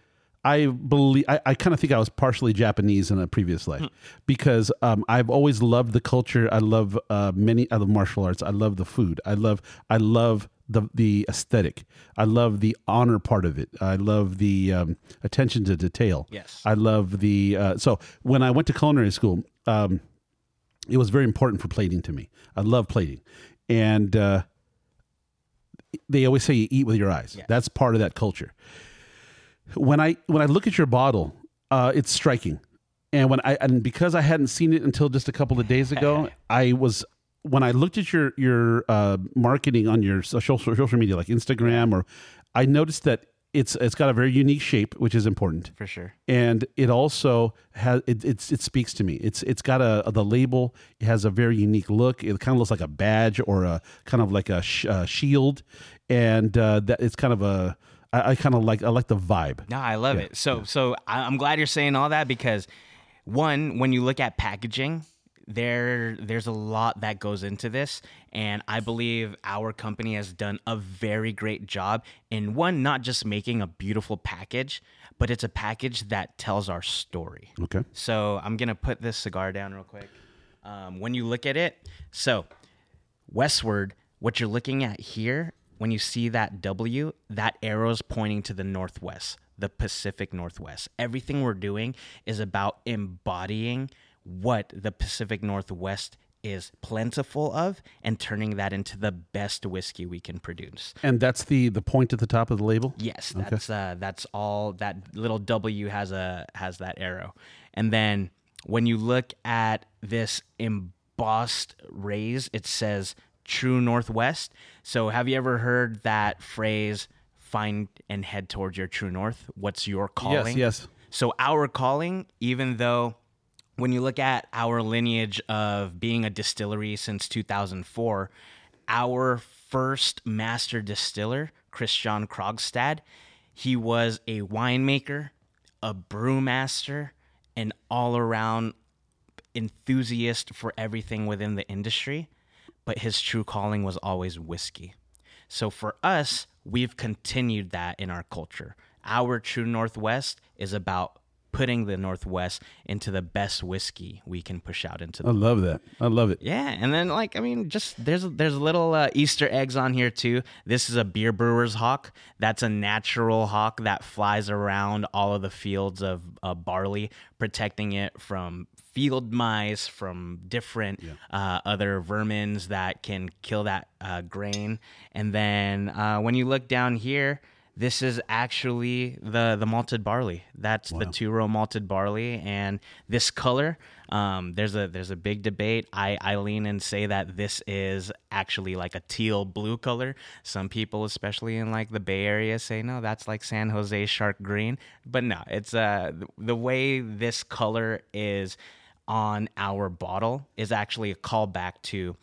I believe I, I kind of think I was partially Japanese in a previous Hmm. life because um, I've always loved the culture. I love uh, many. I love martial arts. I love the food. I love I love the the aesthetic. I love the honor part of it. I love the um, attention to detail. Yes. I love the uh, so when I went to culinary school. Um, it was very important for plating to me. I love plating, and uh, they always say you eat with your eyes. Yeah. That's part of that culture. When I when I look at your bottle, uh, it's striking, and when I and because I hadn't seen it until just a couple of days ago, I was when I looked at your your uh, marketing on your social social media like Instagram or I noticed that it's it's got a very unique shape, which is important For sure. and it also has it, it's it speaks to me. It's it's got a the label it has a very unique look. It kind of looks like a badge or a kind of like a sh- uh, shield, and uh, that it's kind of a I, I kind of like I like the vibe. No, I love it. So, so I'm glad you're saying all that because, one, when you look at packaging, there there's a lot that goes into this and i believe our company has done a very great job in one not just making a beautiful package but it's a package that tells our story. Okay. so i'm gonna put this cigar down real quick. Um, when you look at it so westward what you're looking at here when you see that w that arrow is pointing to the northwest the pacific northwest. Everything we're doing is about embodying what the pacific northwest is plentiful of and turning that into the best whiskey we can produce And that's the the point at the top of the label. Yes, that's uh, that's all. That little W has a has that arrow, and then when you look at this embossed raise, it says "True Northwest." So, have you ever heard that phrase? Find and head towards your true north. What's your calling? Yes, yes. So our calling, even though when you look at our lineage of being a distillery since 2004, our first master distiller, Christian Krogstad, he was a winemaker, a brewmaster, an all-around enthusiast for everything within the industry, but his true calling was always whiskey. So for us, we've continued that in our culture. Our true Northwest is about putting the Northwest into the best whiskey we can push out into the I love that. I love it. yeah, and then like I mean, just there's there's little uh, Easter eggs on here too. This is a beer brewer's hawk. That's a natural hawk that flies around all of the fields of uh, barley, protecting it from field mice, from different uh, other vermins that can kill that uh, grain. And then uh, when you look down here. This is actually the the malted barley. That's the two row malted barley, and this color. Um, there's a there's a big debate. I, I lean and say that this is actually like a teal blue color. Some people, especially in like the Bay Area, say no, that's like San Jose shark green. But no, it's uh the way this color is on our bottle is actually a callback to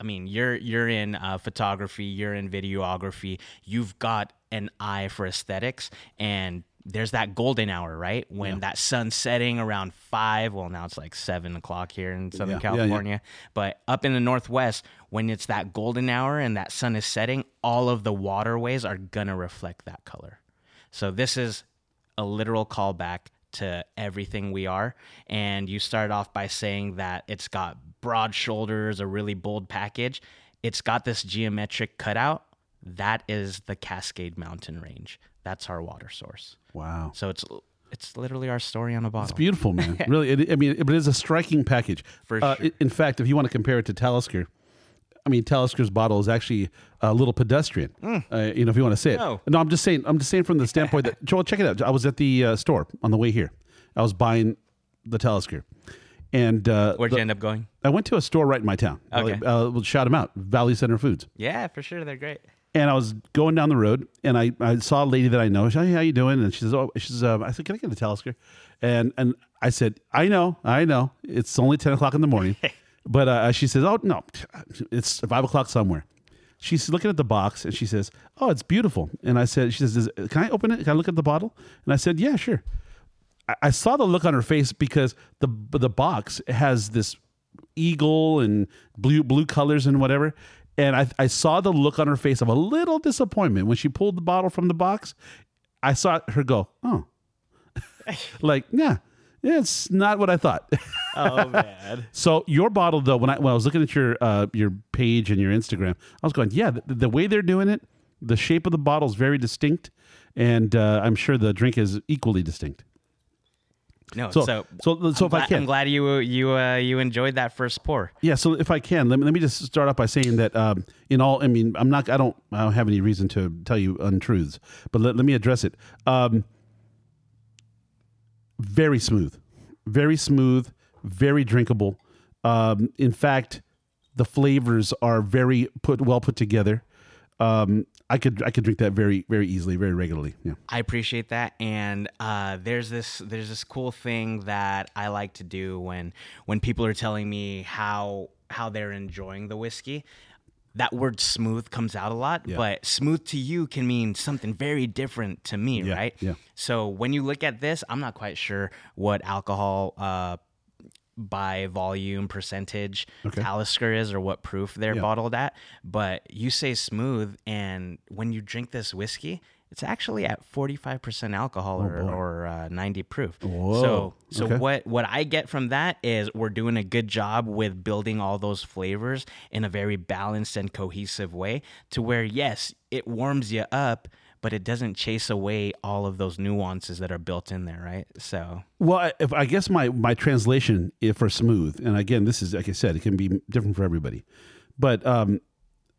I mean, you're you're in uh, photography, you're in videography. You've got an eye for aesthetics, and there's that golden hour, right? When that sun's setting around five. Well, now it's like seven o'clock here in Southern Yeah, yeah, yeah. California, but up in the Northwest, when it's that golden hour and that sun is setting, all of the waterways are gonna reflect that color. So this is a literal callback to everything we are. And you start off by saying that it's got broad shoulders, a really bold package. It's got this geometric cutout. That is the Cascade Mountain Range. That's our water source. Wow. So it's it's literally our story on a bottle. It's beautiful, man. really, it, I mean, it, but it's a striking package. For Uh, sure. In fact, if you want to compare it to Talisker, I mean, Talisker's bottle is actually a little pedestrian. Uh, you know, if you want to say it. No. I'm just saying. I'm just saying from the standpoint that Joel, check it out. I was at the uh, store on the way here. I was buying the Talisker, and uh, Where'd the- you end up going? I went to a store right in my town. Okay. Uh, we'll shout them out, Valley Center Foods. Yeah, for sure. They're great. And I was going down the road, and I, I saw a lady that I know. She said, "Hey, how you doing?" And she says, "Oh, she says, um, I said, can I get a Talisker? And and I said, "I know, I know. It's only ten o'clock in the morning." but uh, she says, "Oh no, it's five o'clock somewhere." She's looking at the box, and she says, "Oh, it's beautiful." And I said, "She says, Is, can I open it? Can I look at the bottle?" And I said, "Yeah, sure." I, I saw the look on her face because the the box has this eagle and blue blue colors and whatever. And I, I saw the look on her face of a little disappointment when she pulled the bottle from the box. I saw her go, oh, like yeah, it's not what I thought. Oh man. so your bottle though, when I when I was looking at your uh, your page and your Instagram, I was going, yeah, the, the way they're doing it, the shape of the bottle is very distinct, and uh, I'm sure the drink is equally distinct. No, So so so so, I'm if I can, I'm glad you you uh, you enjoyed that first pour. Yeah, so if I can, let me, let me just start off by saying that um, in all, I mean, I'm not, I don't, I don't have any reason to tell you untruths, but let, let me address it. Um, very smooth, very smooth, very drinkable. Um, in fact, the flavors are very put well put together. Um, I could I could drink that very very easily, very regularly. Yeah. I appreciate that, and uh, there's this there's this cool thing that I like to do when when people are telling me how how they're enjoying the whiskey. That word "smooth" comes out a lot, but "smooth" to you can mean something very different to me, right? yeah. So when you look at this, I'm not quite sure what alcohol uh, by volume percentage Okay. Talisker is or what proof they're Yeah. bottled at. But you say smooth, and when you drink this whiskey, it's actually at 45% alcohol or, or uh, 90 proof. Whoa. So, so Okay. what what I get from that is we're doing a good job with building all those flavors in a very balanced and cohesive way to where yes, it warms you up, but it doesn't chase away all of those nuances that are built in there, right? So, Well, I- if I guess my my translation for smooth, and again, this is like I said, it can be different for everybody, but um,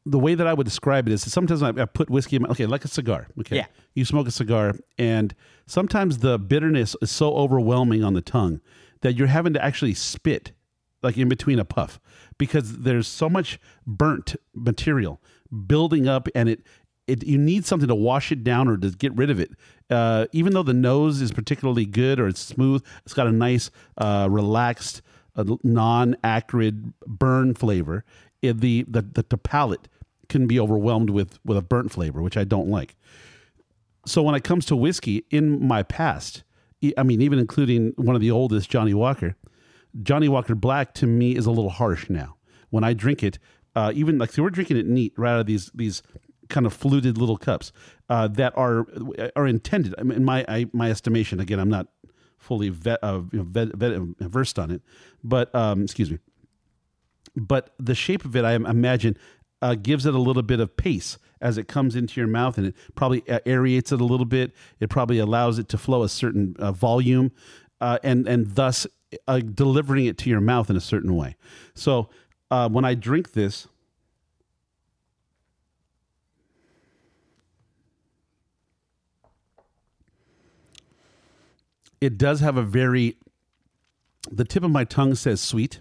the way that I would describe it is sometimes I, I put whiskey in my okay, like a cigar. Okay, Yeah. you smoke a cigar, and sometimes the bitterness is so overwhelming on the tongue that you're having to actually spit like in between a puff because there's so much burnt material building up and it it you need something to wash it down or to get rid of it. Uh, even though the nose is particularly good or it's smooth it's got a nice uh, relaxed uh, non-acrid burn flavor. It, the, the the the palate can be overwhelmed with with a burnt flavor which i don't like. So when it comes to whiskey in my past I mean even including one of the oldest Johnnie Walker Johnnie Walker black to me is a little harsh now. When i drink it uh, even like so we're drinking it neat right out of these these kind of fluted little cups uh, that are are intended I mean, in my I, my estimation again i'm not fully vet, uh, you know, vet, vet, versed on it but um, excuse me but the shape of it, I imagine, uh, gives it a little bit of pace as it comes into your mouth, and it probably uh, aerates it a little bit. It probably allows it to flow a certain uh, volume, uh, and and thus uh, delivering it to your mouth in a certain way. So uh, when I drink this. It does have a very, the tip of my tongue says sweet.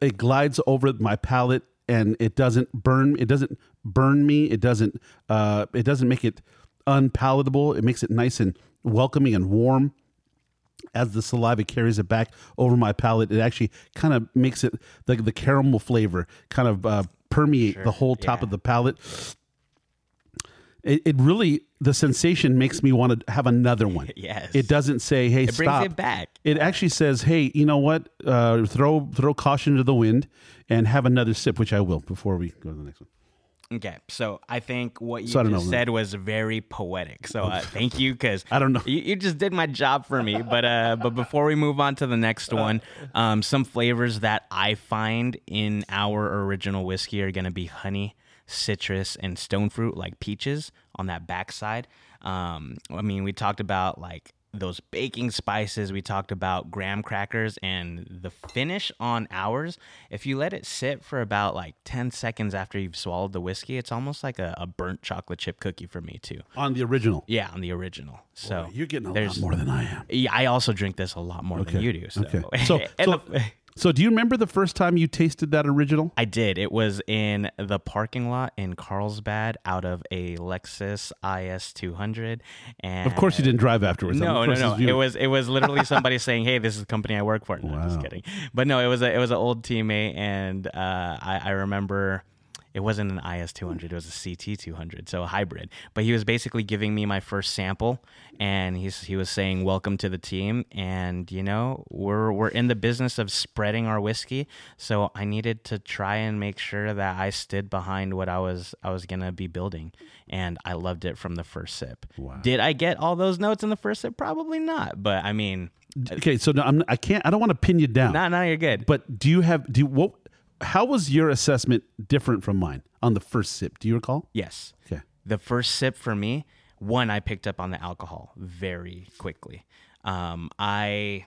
It glides over my palate and it doesn't burn it doesn't burn me. It doesn't uh it doesn't make it unpalatable. It makes it nice and welcoming and warm. As the saliva carries it back over my palate it actually kind of makes it the, the caramel flavor kind of uh, permeate the whole top yeah. of the palate it, it really the sensation makes me want to have another one Yes. it doesn't say hey It brings it back. it actually says, "Hey, you know what? Uh, throw throw caution to the wind and have another sip," which I will before we go to the next one. Okay, so I think what you So just know. said was very poetic. So uh, thank you, because I don't know. You, you just did my job for me. But uh, but before we move on to the next one, um, some flavors that I find in our original whiskey are gonna be honey, citrus, and stone fruit, like peaches on that backside. Um, I mean, we talked about like those baking spices. We talked about graham crackers and the finish on ours. If you let it sit for about like 10 seconds after you've swallowed the whiskey, it's almost like a, a burnt chocolate chip cookie for me, too. On the original, Yeah, on the original. So you're getting a lot more than I am. Yeah, I also drink this a lot more than you do. So, Okay. So, so, the- so do you remember the first time you tasted that original? I did. It was in the parking lot in Carlsbad out of a Lexus IS 200. And Of course, you didn't drive afterwards. No, no, no. It was it was literally somebody saying, "Hey, this is the company I work for." No, I'm just kidding. But no, it was a it was an old teammate, and uh, I, I remember it wasn't an IS 200; it was a CT 200, so a hybrid. But he was basically giving me my first sample, and he's he was saying, "Welcome to the team." And you know, we're we're in the business of spreading our whiskey, so I needed to try and make sure that I stood behind what I was I was gonna be building, and I loved it from the first sip. Wow. Did I get all those notes in the first sip? Probably not. But I mean, okay. So no, I'm, I can't. I don't want to pin you down. nah, nah, you're good. But do you have? Do you, what? How was your assessment different from mine on the first sip? Do you recall? yes, Okay. the first sip for me, one, I picked up on the alcohol very quickly. Um, I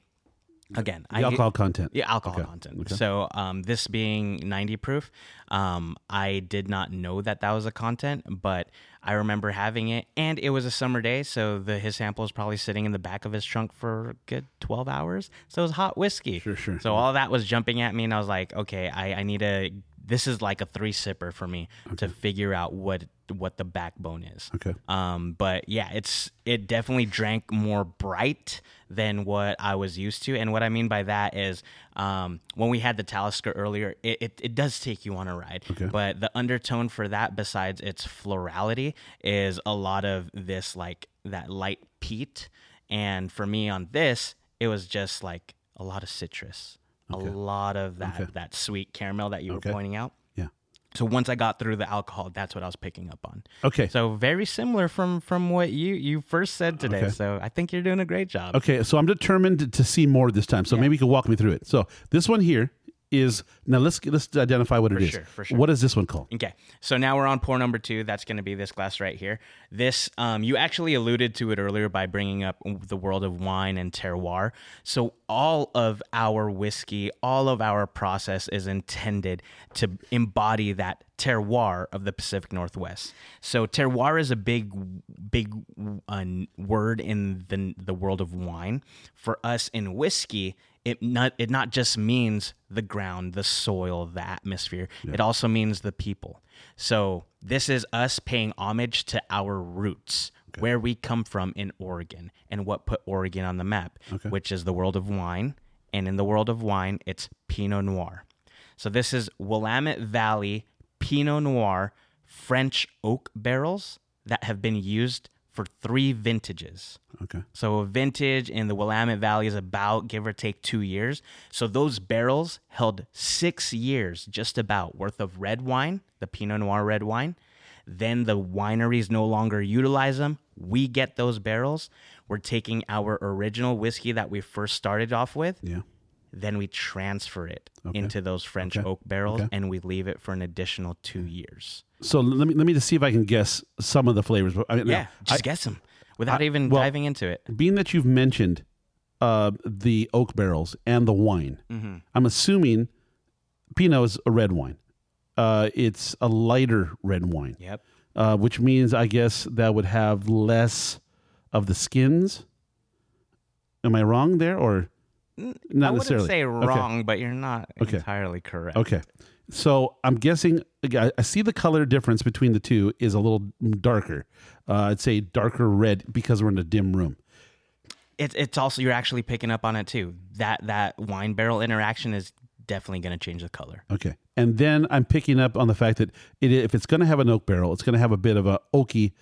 again, The I alcohol content. Yeah, alcohol Okay. content. Okay. So, um, this being 90 proof, um, I did not know that that was a content, but I remember having it, and it was a summer day, so the his sample was probably sitting in the back of his trunk for a good 12 hours. So it was hot whiskey. Sure, sure. So all that was jumping at me, and I was like, okay, I, I need a. This is like a three sipper for me to figure out what what the backbone is. Okay. Um, but yeah, it's it definitely drank more bright than what I was used to, and what I mean by that is um, when we had the Talisker earlier, it, it, it does take you on a ride. Okay. But the undertone for that, besides its florality, is a lot of this like that light peat, and for me on this, it was just like a lot of citrus, a lot of that Okay. that sweet caramel that you Okay. were pointing out. Yeah. So once I got through the alcohol, that's what I was picking up on. Okay. So very similar from from what you you first said today. Okay. So I think you're doing a great job. Okay, so I'm determined to, to see more this time. So maybe you can walk me through it. So this one here is now let's let's identify what it is. sure, for sure. What is this one called? Okay, so now we're on pour number two. That's going to be this glass right here. This, um, you actually alluded to it earlier by bringing up the world of wine and terroir. So all of our whiskey, all of our process is intended to embody that terroir of the Pacific Northwest. So terroir is a big, big uh, word in the the world of wine. For us in whiskey, it not it not just means the ground, the soil, the atmosphere. It also means the people. So this is us paying homage to our roots, where we come from in Oregon, and what put Oregon on the map, which is the world of wine. And in the world of wine, it's Pinot Noir. So this is Willamette Valley Pinot Noir French oak barrels that have been used for three vintages. Okay. So a vintage in the Willamette Valley is about give or take two years. So those barrels held six years, just about worth of red wine, the Pinot Noir red wine. Then the wineries no longer utilize them. We get those barrels. We're taking our original whiskey that we first started off with. Yeah. Then we transfer it into those French oak barrels Okay. and we leave it for an additional two years. So let me let me just see if I can guess some of the flavors. I mean, Yeah, now, just guess them without even well- diving into it. being that you've mentioned uh, the oak barrels and the wine, Mm-hmm. I'm assuming Pinot is a red wine. Uh, it's a lighter red wine, Yep. uh, which means I guess that would have less of the skins. Am I wrong there, or not I wouldn't necessarily? say Okay. wrong, but you're not Okay. entirely correct. Okay. So I'm guessing I I see the color difference between the two is a little darker. Uh, I'd say darker red because we're in a dim room. It's it's also you're actually picking up on it too. That that wine barrel interaction is definitely going to change the color. Okay. And then I'm picking up on the fact that it, if it's going to have an oak barrel, it's going to have a bit of a oaky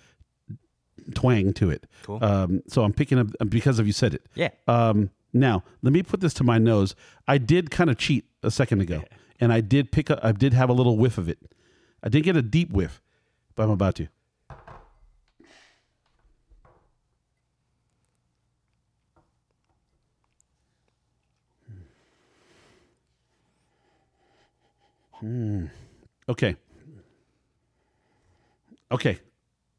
twang to it. Cool. Um, so I'm picking up because of you said it. Yeah. Um, now let me put this to my nose. I did kind of cheat a second ago, and I did pick up. I did have a little whiff of it. I didn't get a deep whiff, but I'm about to. Hmm. Okay. Okay.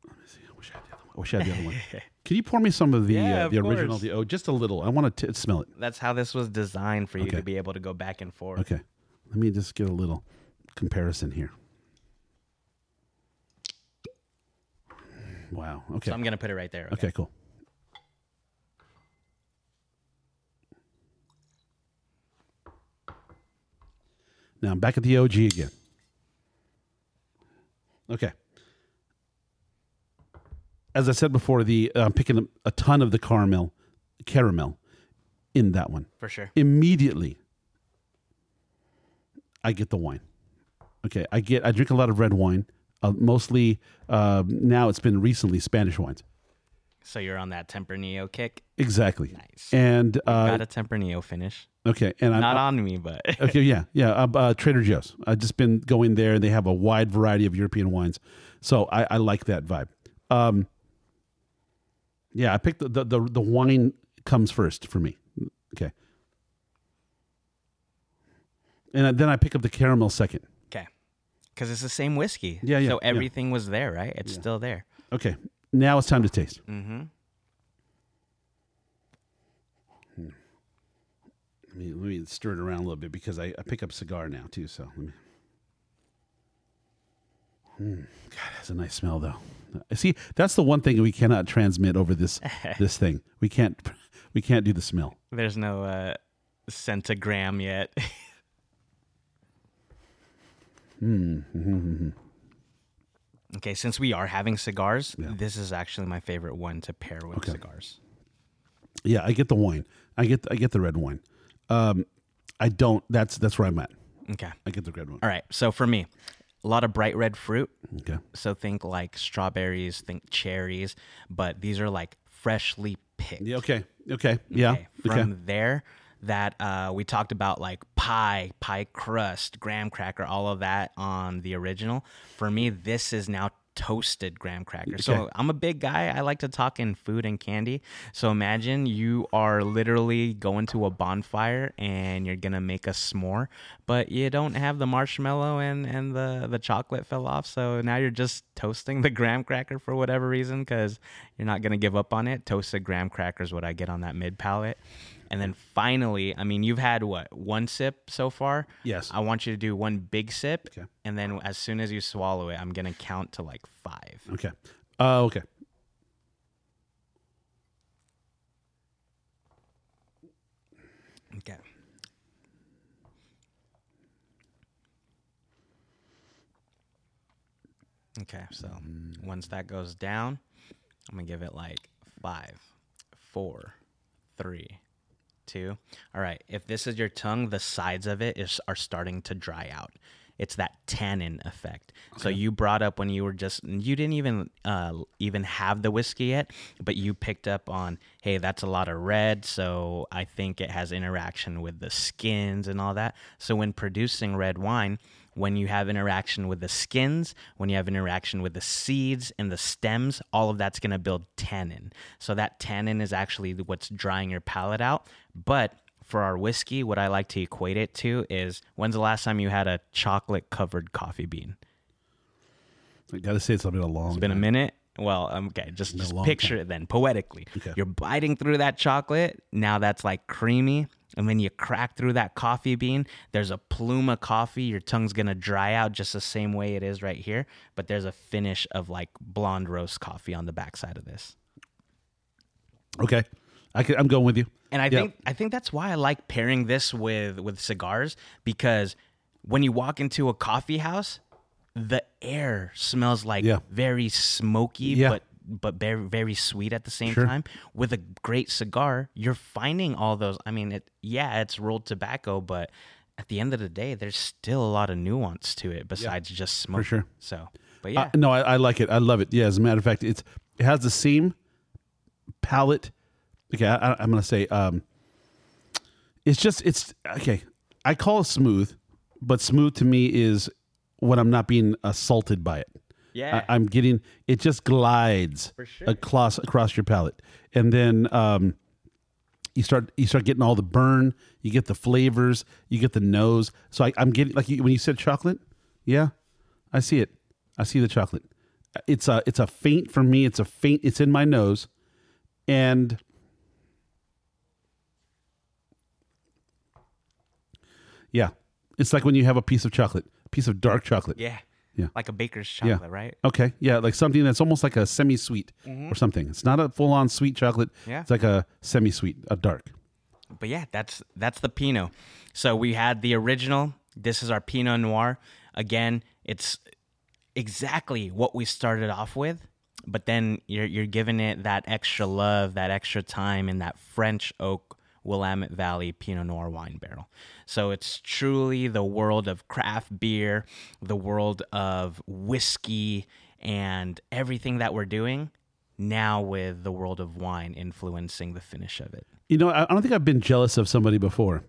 Let me see. I wish I had the other one. I wish I had the other one. Can you pour me some of the Yeah, uh, of the original? course. The oh, just a little. I want to smell it. That's how this was designed for you Okay. to be able to go back and forth. Okay. Let me just get a little comparison here. Wow. Okay. So I'm going to put it right there. okay, cool. Now I'm back at the OG again. Okay. As I said before, the uh, picking up a ton of the caramel, caramel, in that one For sure. immediately I get the wine. Okay, I get I drink a lot of red wine. Uh, mostly uh, now it's been recently Spanish wines. So you're on that Tempranillo kick. Exactly. Nice. And uh, Got a Tempranillo finish. okay, and I'm Not on me, but okay. Yeah, yeah. Uh, uh, Trader Joe's. I've just been going there. and They have a wide variety of European wines, so I, I like that vibe. Um, yeah, I picked the, the the the wine comes first for me. Okay, and then I pick up the caramel second. okay. Because it's the same whiskey. Yeah, yeah, So yeah. everything was there, right? It's still there. Okay, now it's time to taste. Mm-hmm. Let me, let me stir it around a little bit because I, I pick up cigar now too. So let me. Mm, God, that's a nice smell though. See, that's the one thing we cannot transmit over this this thing. We can't we can't do the smell. There's no uh, centigram yet. hmm. Okay, since we are having cigars, this is actually my favorite one to pair with cigars. Yeah, I get the wine. I get I get the red wine. Um, I don't. That's that's where I'm at. Okay. I get the red one. All right. So for me, a lot of bright red fruit. Okay. So think like strawberries, think cherries, but these are like freshly picked. Yeah. Okay. Okay. Yeah. Okay, Okay. From there, that uh, we talked about like pie, pie crust, graham cracker, all of that on the original. For me, this is now toasted graham cracker. So I'm a big guy. I like to talk in food and candy. So imagine you are literally going to a bonfire and you're gonna make a s'more, but you don't have the marshmallow and and the the chocolate fell off. So now you're just toasting the graham cracker for whatever reason because you're not gonna give up on it. Toasted graham cracker is what I get on that mid palate. And then finally, I mean, you've had what one sip so far? Yes. I want you to do one big sip, Okay. and then as soon as you swallow it, I'm gonna count to like five. Okay. Uh, okay. Okay. Okay, so once that goes down, I'm gonna give it like five, four, three, two. All right. If this is your tongue, the sides of it is are starting to dry out. It's that tannin effect. So you brought up when you were just you didn't even uh, even have the whiskey yet, but you picked up on hey that's a lot of red, so I think it has interaction with the skins and all that. So when producing red wine, when you have interaction with the skins, when you have interaction with the seeds and the stems, all of that's going to build tannin. So that tannin is actually what's drying your palate out. But for our whiskey, what I like to equate it to is when's the last time you had a chocolate covered coffee bean? I got to say it's been a long. It's been a minute. Well, um, okay, just, just picture it then poetically. Okay. You're biting through that chocolate. Now that's like creamy. And then you crack through that coffee bean. There's a plume of coffee. Your tongue's going to dry out just the same way it is right here. But there's a finish of like blonde roast coffee on the backside of this. Okay. I can, I'm going with you. And I Yeah. think I think that's why I like pairing this with with cigars because when you walk into a coffee house, the air smells like Yeah. very smoky Yeah. but but very very sweet at the same Sure. time. With a great cigar, you're finding all those. I mean, it yeah, it's rolled tobacco, but at the end of the day, there's still a lot of nuance to it besides just smoke. sure. So, but yeah, Uh, no, I, I like it. I love it. Yeah, as a matter of fact, it's it has the same palette. Okay, I, I'm going to say um, it's just it's okay. I call it smooth, but smooth to me is when I'm not being assaulted by it. Yeah, I, I'm getting it just glides sure. across across your palate, and then um, you start you start getting all the burn. You get the flavors. You get the nose. So I, I'm getting like you, when you said chocolate. Yeah, I see it. I see the chocolate. It's a it's a faint for me. It's a faint. It's in my nose, and yeah, it's like when you have a piece of chocolate, a piece of dark chocolate. yeah, Yeah. like a baker's chocolate, right? Okay, yeah, like something that's almost like a semi-sweet mm-hmm. or something. It's not a full-on sweet chocolate. Yeah. it's like a semi-sweet, a dark. but yeah, that's that's the Pinot. So we had the original. This is our Pinot Noir. Again, it's exactly what we started off with, but then you're you're giving it that extra love, that extra time in that French oak Willamette Valley Pinot Noir wine barrel. So it's truly the world of craft beer, the world of whiskey, and everything that we're doing now with the world of wine influencing the finish of it. You know, I don't think I've been jealous of somebody before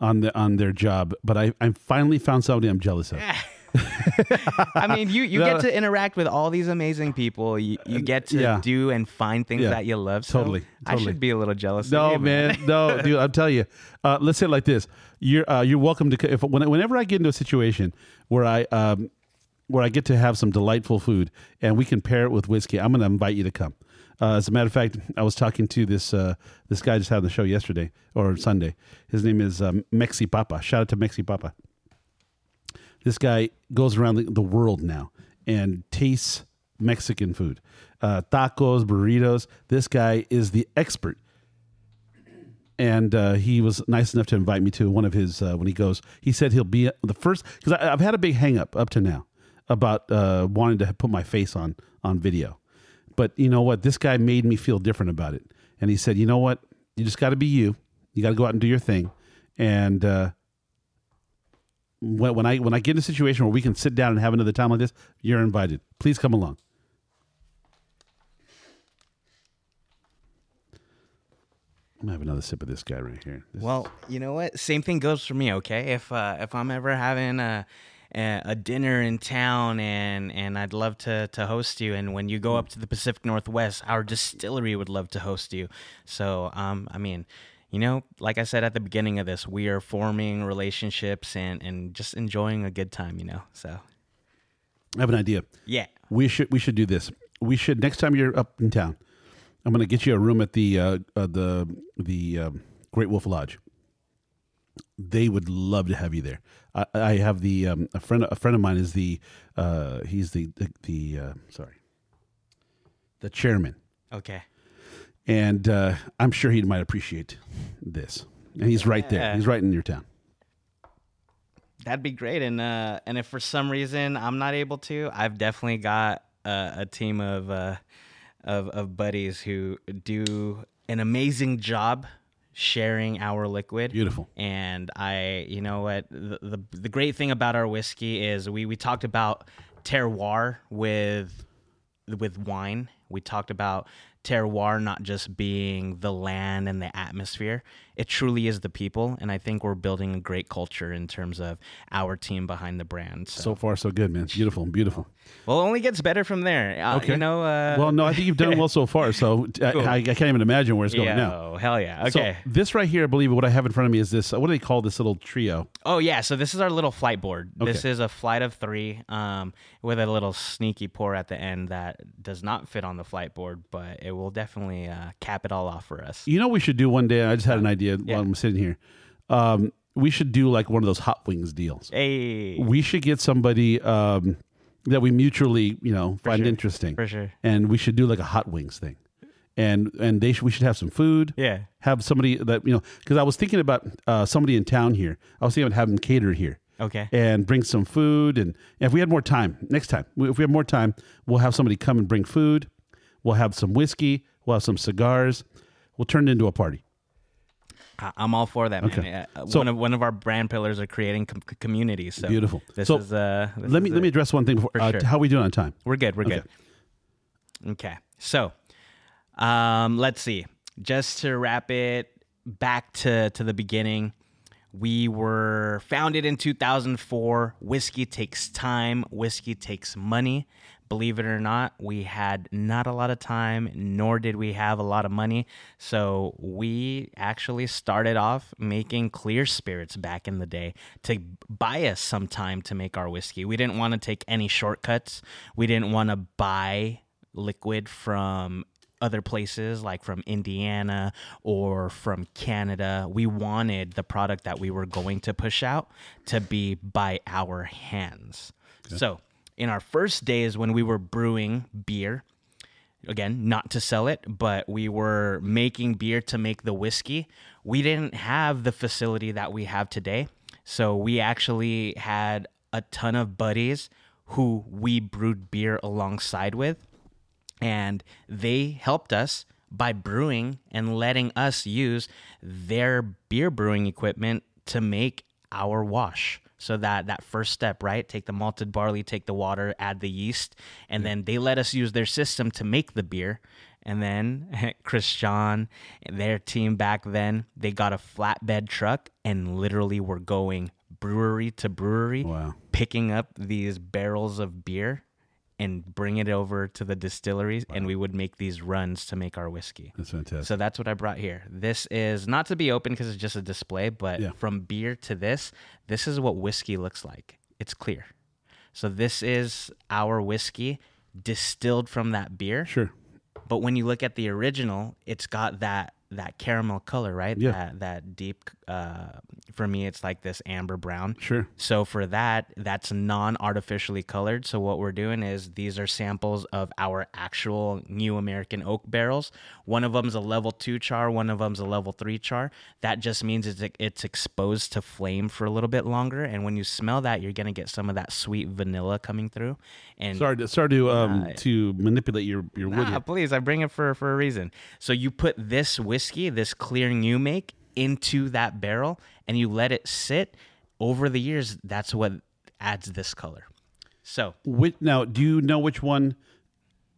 on the on their job, but I I finally found somebody I'm jealous of. I mean, you, you get to interact with all these amazing people. You, you get to Yeah. do and find things Yeah. that you love. So Totally, I should be a little jealous. of No, you, man, no, dude. I'll tell you. Uh, let's say it like this: you're uh, you're welcome to. If whenever I get into a situation where I um, where I get to have some delightful food and we can pair it with whiskey, I'm going to invite you to come. Uh, as a matter of fact, I was talking to this uh, this guy just had on the show yesterday or Sunday. His name is um, Mexi Papa. Shout out to Mexi Papa. This guy goes around the, the world now and tastes Mexican food, uh, tacos, burritos. This guy is the expert and uh, he was nice enough to invite me to one of his uh, when he goes. He said he'll be the first because I've had a big hang up up to now about uh, wanting to put my face on on video, but you know what? This guy made me feel different about it, and he said, "You know what? You just got to be you. You got to go out and do your thing." And uh, when, when I when I get in a situation where we can sit down and have another time like this, you're invited. Please come along. I'm gonna have another sip of this guy right here. This- Well, you know what? Same thing goes for me. Okay, if uh, if I'm ever having a, a a dinner in town and and I'd love to to host you, and when you go up to the Pacific Northwest, our distillery would love to host you. So, um, I mean. You know, like I said at the beginning of this, we are forming relationships and, and just enjoying a good time, you know? So, I have an idea. yeah. We should we should do this. We should next time you're up in town. I'm going to get you a room at the uh, uh, the the um, Great Wolf Lodge. They would love to have you there. I, I have the um, a friend a friend of mine is the uh, he's the the, the uh, sorry the chairman, Okay. And uh, I'm sure he might appreciate this. And he's right there. He's right in your town. That'd be great. And uh, and if for some reason I'm not able to, I've definitely got uh, a team of uh, of of buddies who do an amazing job sharing our liquid. Beautiful. And I, you know what, the, the the great thing about our whiskey is we we talked about terroir with with wine. We talked about terroir not just being the land and the atmosphere. It truly is the people, and I think we're building a great culture in terms of our team behind the brand. So, So far, so good, man. Beautiful, beautiful. well, it only gets better from there. Uh, Okay. You know. Uh, Well, no, I think you've done well so far. So I, Cool. I, I can't even imagine where it's going yeah. now. Oh, hell yeah. So Okay. this right here, I believe what I have in front of me is this. What do they call this little trio? Oh yeah, so this is our little flight board. This is a flight of three, um, with a little sneaky pour at the end that does not fit on the flight board, but it will definitely uh, cap it all off for us. You know, what we should do one day. I just had an idea Yeah. while I'm sitting here. Um, we should do like one of those hot wings deals. Hey, We should get somebody um, that we mutually, you know, find sure. interesting, for sure. and we should do like a hot wings thing. And and they should, we should have some food. Yeah. Have somebody that you know because I was thinking about uh, somebody in town here. I was thinking about having them cater here. Okay. and bring some food. And if we had more time, next time, if we have more time, we'll have somebody come and bring food. We'll have some whiskey. We'll have some cigars. We'll turn it into a party. I'm all for that, man. Okay. Uh, So- one of one of our brand pillars are creating com- communities. So Beautiful. This So, is uh. this let me is let me address one thing before. For Uh, sure. How are we doing on time? We're good. We're good. Okay. So, um, let's see. Just to wrap it back to to the beginning, we were founded in 2004. Whiskey takes time. Whiskey takes money. Believe it or not, we had not a lot of time, nor did we have a lot of money. So we actually started off making clear spirits back in the day to buy us some time to make our whiskey. We didn't want to take any shortcuts. We didn't want to buy liquid from other places like from Indiana or from Canada. We wanted the product that we were going to push out to be by our hands. So, in our first days when we were brewing beer, again, not to sell it, but we were making beer to make the whiskey. We didn't have the facility that we have today. So we actually had a ton of buddies who we brewed beer alongside with. And they helped us by brewing and letting us use their beer brewing equipment to make our wash. So that that first step, right? Take the malted barley, take the water, add the yeast, and then they let us use their system to make the beer. And then Chris John and their team back then, they got a flatbed truck and literally were going brewery to brewery, Wow. picking up these barrels of beer and bring it over to the distilleries and we would make these runs to make our whiskey. That's fantastic. So that's what I brought here. This is not to be open because it's just a display, but Yeah. from beer to this, this is what whiskey looks like. It's clear. So this is our whiskey distilled from that beer. sure. But when you look at the original, it's got that that caramel color, right? Yeah. That that deep. Uh, for me, it's like this amber brown. Sure. So for that, that's non-artificially colored. So what we're doing is these are samples of our actual new American oak barrels. One of them's a level two char, one of them's a level three char. That just means it's it's exposed to flame for a little bit longer, and when you smell that, you're gonna get some of that sweet vanilla coming through. And Sorry, to, sorry to um, to manipulate your your wood. Ah, here. please, I bring it for for a reason. So you put this whiskey, this clearing you make, into that barrel, and you let it sit. Over the years, that's what adds this color. So now, do you know which one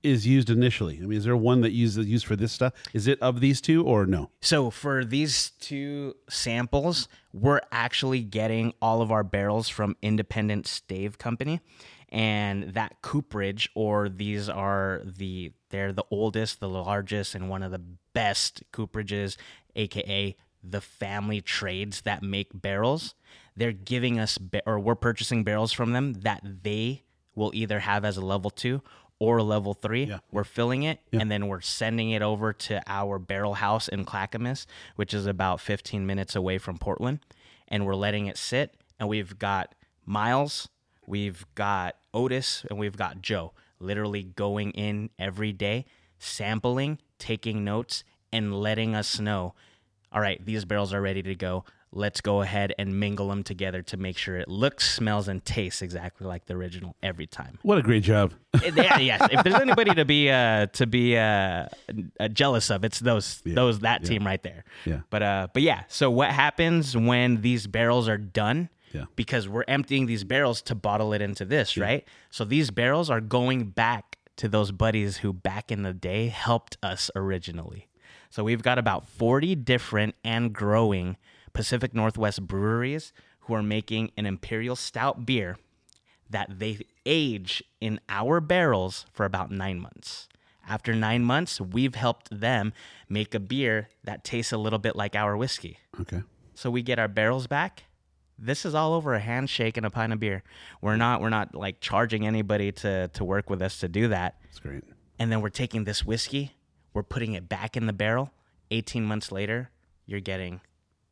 is used initially? I mean, is there one that uses used for this stuff? Is it of these two or no? So for these two samples, we're actually getting all of our barrels from Independent Stave Company. And that cooperage, or these are the they're the oldest, the largest, and one of the best cooperages, aka the family trades that make barrels. They're giving us ba- or we're purchasing barrels from them that they will either have as a level two or a level three. Yeah. We're filling it and then we're sending it over to our barrel house in Clackamas, which is about 15 minutes away from Portland. And we're letting it sit. And we've got Miles, we've got Otis, and we've got Joe literally going in every day, sampling, taking notes, and letting us know all right, these barrels are ready to go. Let's go ahead and mingle them together to make sure it looks, smells, and tastes exactly like the original every time. What a great job! yeah, yes. If there's anybody to be uh, to be uh, uh, jealous of, it's those those that team right there. Yeah. But uh, but yeah. So what happens when these barrels are done? Yeah. Because we're emptying these barrels to bottle it into this, right? So these barrels are going back to those buddies who back in the day helped us originally. So we've got about 40 different and growing Pacific Northwest breweries who are making an imperial stout beer that they age in our barrels for about nine months. After nine months, we've helped them make a beer that tastes a little bit like our whiskey. Okay. So we get our barrels back. This is all over a handshake and a pint of beer. We're not we're not like charging anybody to to work with us to do that. That's great. And then we're taking this whiskey, we're putting it back in the barrel. 18 months later, you're getting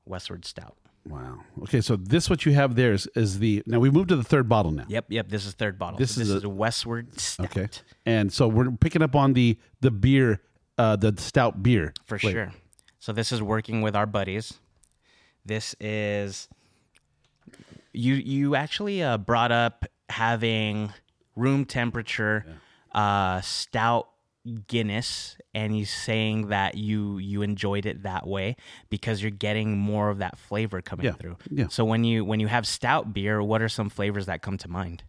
Westward Stout. Wow. Okay, so this what you have there is, is the now we moved to the third bottle now. Yep, yep. This is third bottle. This So is this a- is a Westward Stout. Okay. And so we're picking up on the the beer, uh, the stout beer For flavor. sure. So this is working with our buddies. This is you you actually uh, brought up having room temperature uh, stout Guinness and you saying that you you enjoyed it that way because you're getting more of that flavor coming Yeah, through. yeah. So when you when you have stout beer, what are some flavors that come to mind?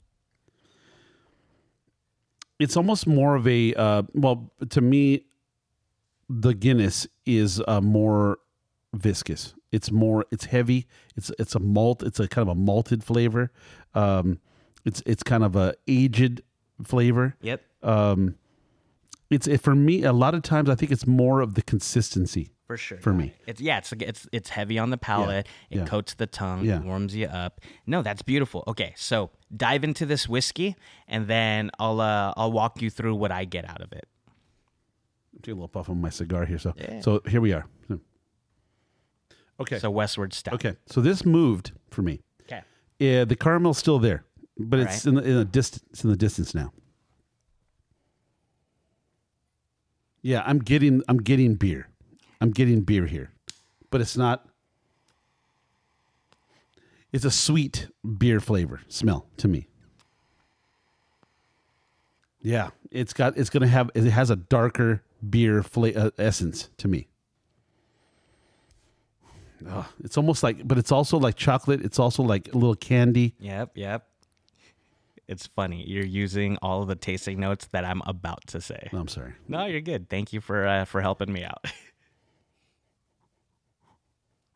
It's almost more of a uh, well to me. The Guinness is uh, more viscous. It's more. It's heavy. It's it's a malt. It's a kind of a malted flavor. Um, it's it's kind of a aged flavor. Yep. Um, it's it, for me. A lot of times, I think it's more of the consistency. For sure. For me. It's yeah, it's it's it's heavy on the palate. It yeah. coats the tongue, Yeah. warms you up. No, that's beautiful. Okay, so dive into this whiskey and then I'll uh I'll walk you through what I get out of it. Take a little puff on my cigar here. So Yeah. so here we are. Okay. So westward step. okay. So this moved for me. Okay. Yeah, the caramel's still there, but it's Right. in the, in a distance. It's in the distance now. Yeah, I'm getting I'm getting beer. I'm getting beer here, but it's not. It's a sweet beer flavor smell to me. Yeah, it's got it's gonna have it has a darker beer fla- uh, essence to me. It's almost like, but it's also like chocolate. It's also like a little candy. Yep, yep. It's funny. You're using all of the tasting notes that I'm about to say. No, I'm sorry. No, you're good. Thank you for uh, for helping me out.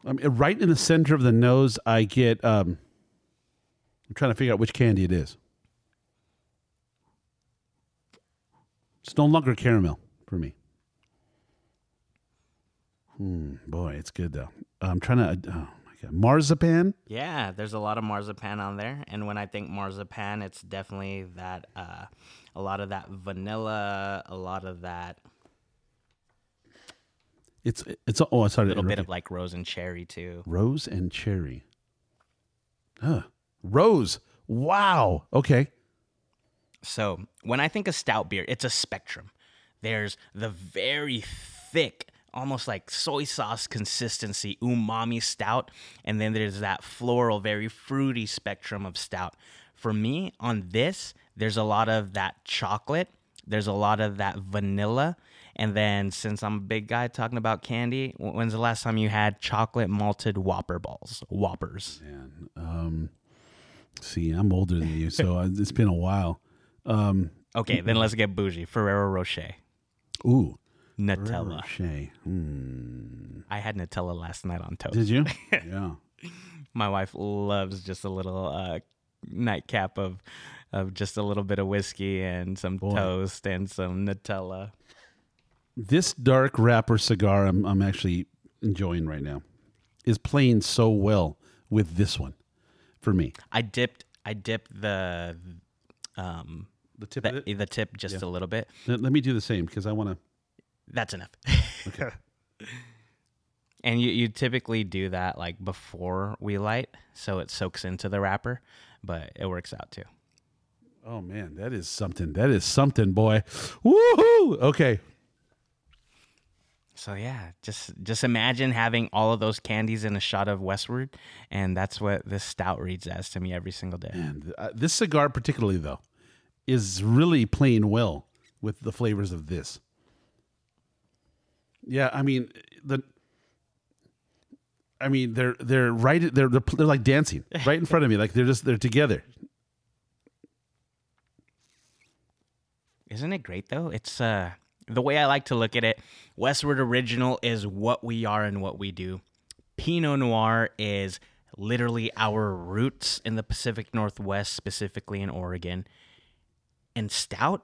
I mean, right in the center of the nose, I get. Um, I'm trying to figure out which candy it is. It's no longer caramel for me. Hmm, boy, it's good though. I'm trying to. Oh my god, marzipan. Yeah, there's a lot of marzipan on there, and when I think marzipan, it's definitely that uh, a lot of that vanilla, a lot of that It's it's oh sorry, a little bit of like rose and cherry too. rose and cherry. Huh. Rose. Wow. Okay. So when I think of stout beer, it's a spectrum. There's the very thick, almost like soy sauce consistency, umami stout, and then there's that floral, very fruity spectrum of stout. For me, on this, there's a lot of that chocolate, there's a lot of that vanilla, and then since I'm a big guy talking about candy, when's the last time you had chocolate malted Whopper balls? Whoppers. Man, um, see, I'm older than you, so it's been a while. Um, Okay, then let's get bougie. Ferrero Rocher, Ooh, Nutella. Hmm. I had Nutella last night on toast. Did you? yeah. My wife loves just a little uh, nightcap of of just a little bit of whiskey and some toast and some Nutella. This dark wrapper cigar I'm, I'm actually enjoying right now is playing so well with this one for me. I dipped I dipped the um The tip the, the tip just a little bit. Let me do the same because I want to. That's enough. Okay. And you, you typically do that like before we light, so it soaks into the wrapper, but it works out too. Oh man, that is something. That is something, boy. Woohoo! Okay. So yeah, just just imagine having all of those candies in a shot of Westward, and that's what this stout reads as to me every single day. And uh, this cigar, particularly though, is really playing well with the flavors of this. Yeah, I mean the. I mean they're they're right they're they're, they're like dancing right in front of me like they're just they're together. Isn't it great though? It's uh the way I like to look at it. Westward Original is what we are and what we do. Pinot Noir is literally our roots in the Pacific Northwest, specifically in Oregon. And Stout,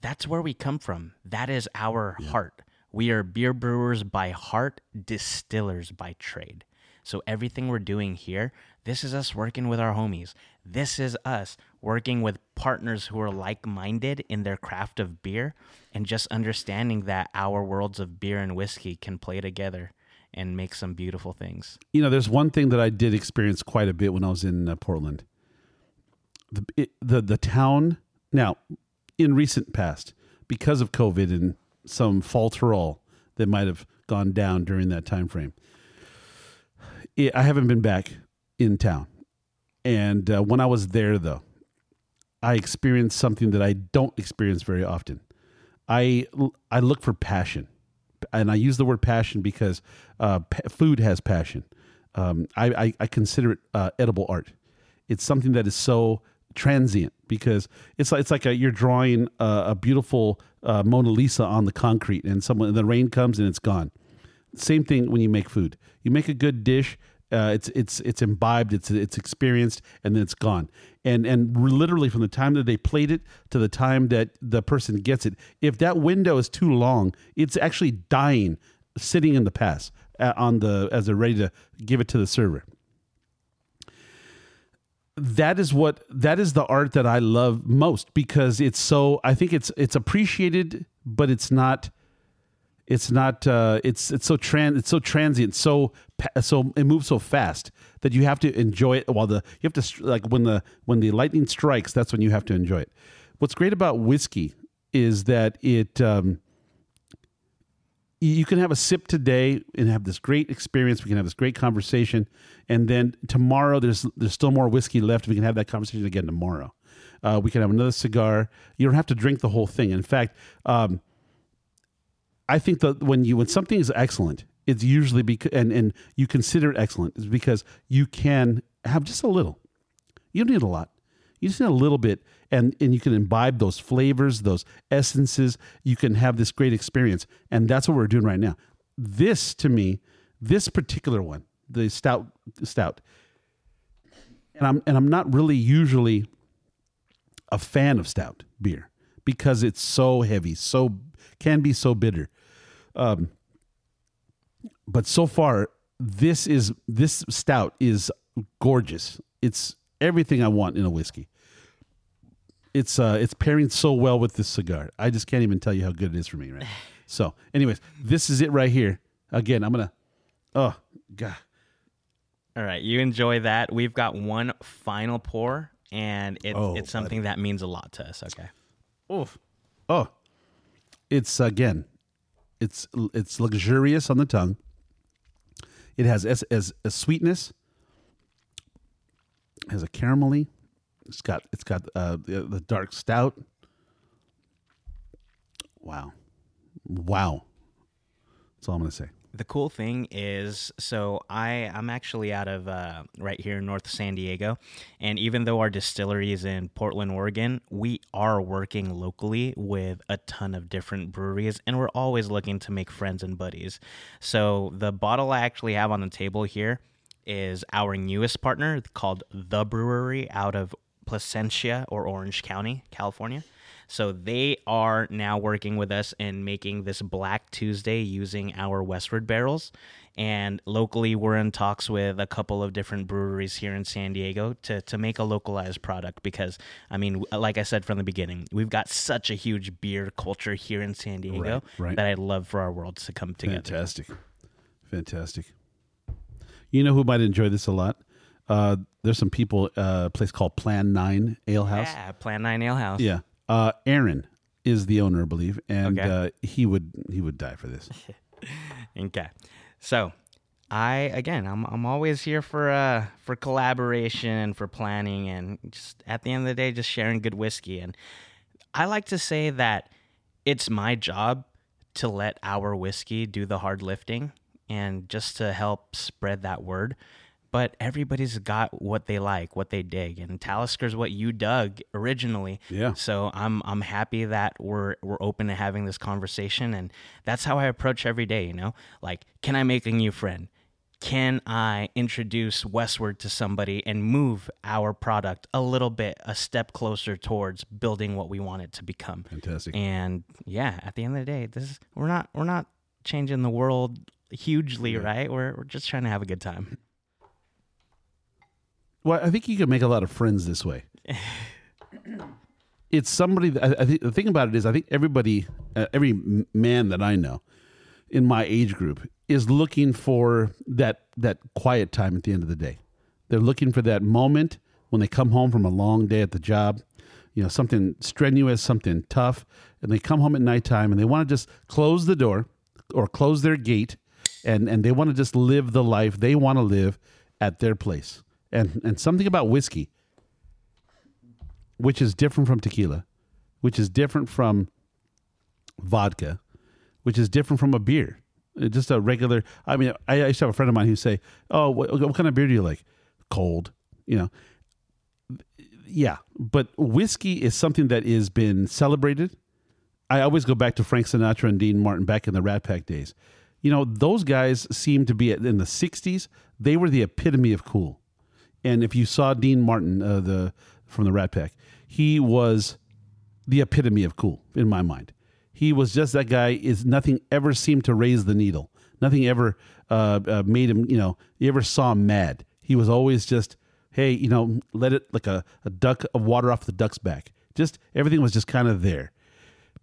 that's where we come from. That is our heart. We are beer brewers by heart, distillers by trade. So everything we're doing here, this is us working with our homies. This is us working with partners who are like-minded in their craft of beer and just understanding that our worlds of beer and whiskey can play together and make some beautiful things. You know, there's one thing that I did experience quite a bit when I was in uh, Portland. The, it, the the town now, in recent past, because of COVID and some falterall that might have gone down during that time frame, it, I haven't been back in town. And uh, when I was there, though, I experienced something that I don't experience very often. I I look for passion, and I use the word passion because uh, pa- food has passion. Um, I, I I consider it uh, edible art. It's something that is so transient because it's like it's like a, you're drawing a, a beautiful uh, Mona Lisa on the concrete, and someone the rain comes and it's gone. Same thing when you make food. You make a good dish. Uh, it's it's it's imbibed. It's it's experienced, and then it's gone. And and literally from the time that they played it to the time that the person gets it, if that window is too long, it's actually dying, sitting in the past uh, on the as they're ready to give it to the server. That is what that is the art that I love most because it's so. I think it's it's appreciated, but it's not it's not uh, it's it's so trans it's so transient so so it moves so fast that you have to enjoy it while the you have to like when the when the lightning strikes that's when you have to enjoy it what's great about whiskey is that it um, you can have a sip today and have this great experience. We can have this great conversation. And then tomorrow there's there's still more whiskey left. We can have that conversation again tomorrow. Uh, we can have another cigar. You don't have to drink the whole thing. In fact um, I think that when you when something is excellent, it's usually because and and you consider it excellent is because you can have just a little. You don't need a lot. You just need a little bit, and and you can imbibe those flavors, those essences. You can have this great experience, and that's what we're doing right now. This to me, this particular one, the stout, stout, and I'm and I'm not really usually a fan of stout beer because it's so heavy, so can be so bitter. Um, but so far, this is this stout is gorgeous. It's everything I want in a whiskey. It's uh, it's pairing so well with this cigar. I just can't even tell you how good it is for me, right? So, anyways, this is it right here. Again, I'm gonna. Oh God. All right, you enjoy that. We've got one final pour, and it's Oh, it's something that means a lot to us. Okay. Oh, oh, it's again, it's it's luxurious on the tongue. It has as as a sweetness. Has a caramelly. It's got it's got uh, the, the dark stout. Wow, wow, That's all I'm to say. the cool thing is so i i'm actually out of uh, right here in north san diego and even though our distillery is in portland oregon we are working locally with a ton of different breweries and we're always looking to make friends and buddies so the bottle i actually have on the table here is our newest partner called the Bruery out of placentia or orange county california so they are now working with us in making this Black Tuesday using our Westward barrels. And locally, we're in talks with a couple of different breweries here in San Diego to, to make a localized product because, I mean, like I said from the beginning, we've got such a huge beer culture here in San Diego Right, right. that I'd love for our worlds to come together. Fantastic. Fantastic. You know who might enjoy this a lot? Uh, there's some people, uh, a place called Plan 9 Ale House. Yeah, Plan 9 Ale House. Yeah. Uh, Aaron is the owner, I believe, and Okay. uh, he would he would die for this. Okay. So, I again, I'm I'm always here for uh for collaboration and for planning and just at the end of the day just sharing good whiskey and I like to say that it's my job to let our whiskey do the hard lifting and just to help spread that word. But everybody's got what they like, what they dig, and Talisker's what you dug originally. Yeah. So I'm I'm happy that we're we're open to having this conversation, and that's how I approach every day. You know, like, can I make a new friend? Can I introduce Westward to somebody and move our product a little bit, a step closer towards building what we want it to become? Fantastic. And yeah, at the end of the day, this is we're not we're not changing the world hugely, right? We're we're just trying to have a good time. Well, I think you can make a lot of friends this way. it's somebody. That, I, I think the thing about it is, I think everybody, uh, every man that I know in my age group is looking for that that quiet time at the end of the day. They're looking for that moment when they come home from a long day at the job, you know, something strenuous, something tough, and they come home at nighttime and they want to just close the door or close their gate and and they want to just live the life they want to live at their place. And and something about whiskey which is different from tequila, which is different from vodka, which is different from a beer. Uh, Just a regular. I mean, I, used to have a friend of mine who say, "Oh, what, what kind of beer do you like?" Cold, you know. Yeah, but whiskey is something that has been celebrated. I always go back to Frank Sinatra and Dean Martin back in the Rat Pack days. You know, those guys seem to be in the '60s. They were the epitome of cool. And if you saw Dean Martin, uh, the from the Rat Pack, he was the epitome of cool in my mind. He was just that guy. Is nothing ever seemed to raise the needle. Nothing ever uh, uh, made him. You know, you ever saw him mad. He was always just, hey, you know, let it like a, a duck of water off the duck's back. Just everything was just kind of there.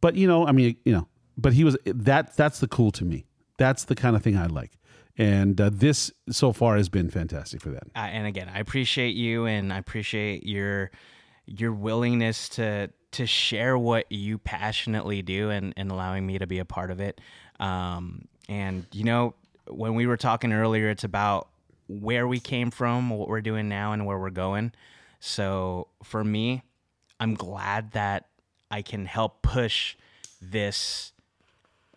But you know, I mean, you know, but he was that. That's the cool to me. That's the kind of thing I like. And uh, this so far has been fantastic for that. uh, and again, I appreciate you and I appreciate your your willingness to to share what you passionately do and, and allowing me to be a part of it. Um, and you know, when we were talking earlier, it's about where we came from, what we're doing now, and where we're going. So for me, I'm glad that I can help push this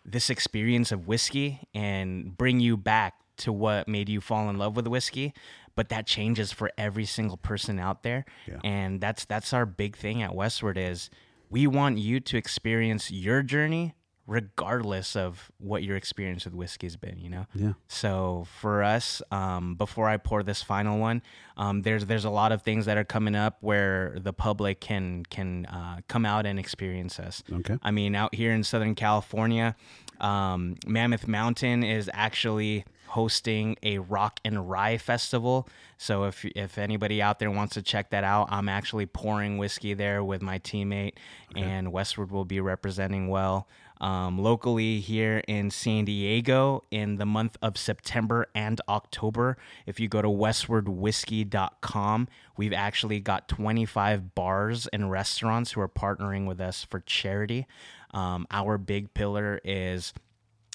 this experience of whiskey and bring you back to what made you fall in love with whiskey but that changes for every single person out there Yeah. and that's that's our big thing at westward is we want you to experience your journey regardless of what your experience with whiskey has been you know Yeah. so for us, um, before I pour this final one, um, there's there's a lot of things that are coming up where the public can can uh, come out and experience us. Okay. I mean, out here in Southern California, um, Mammoth Mountain is actually hosting a rock and rye festival. So if if anybody out there wants to check that out, I'm actually pouring whiskey there with my teammate, and Westward will be representing well. Um, locally here in San Diego in the month of September and October. If you go to westwardwhiskey.com, we've actually got 25 bars and restaurants who are partnering with us for charity. Um, our big pillar is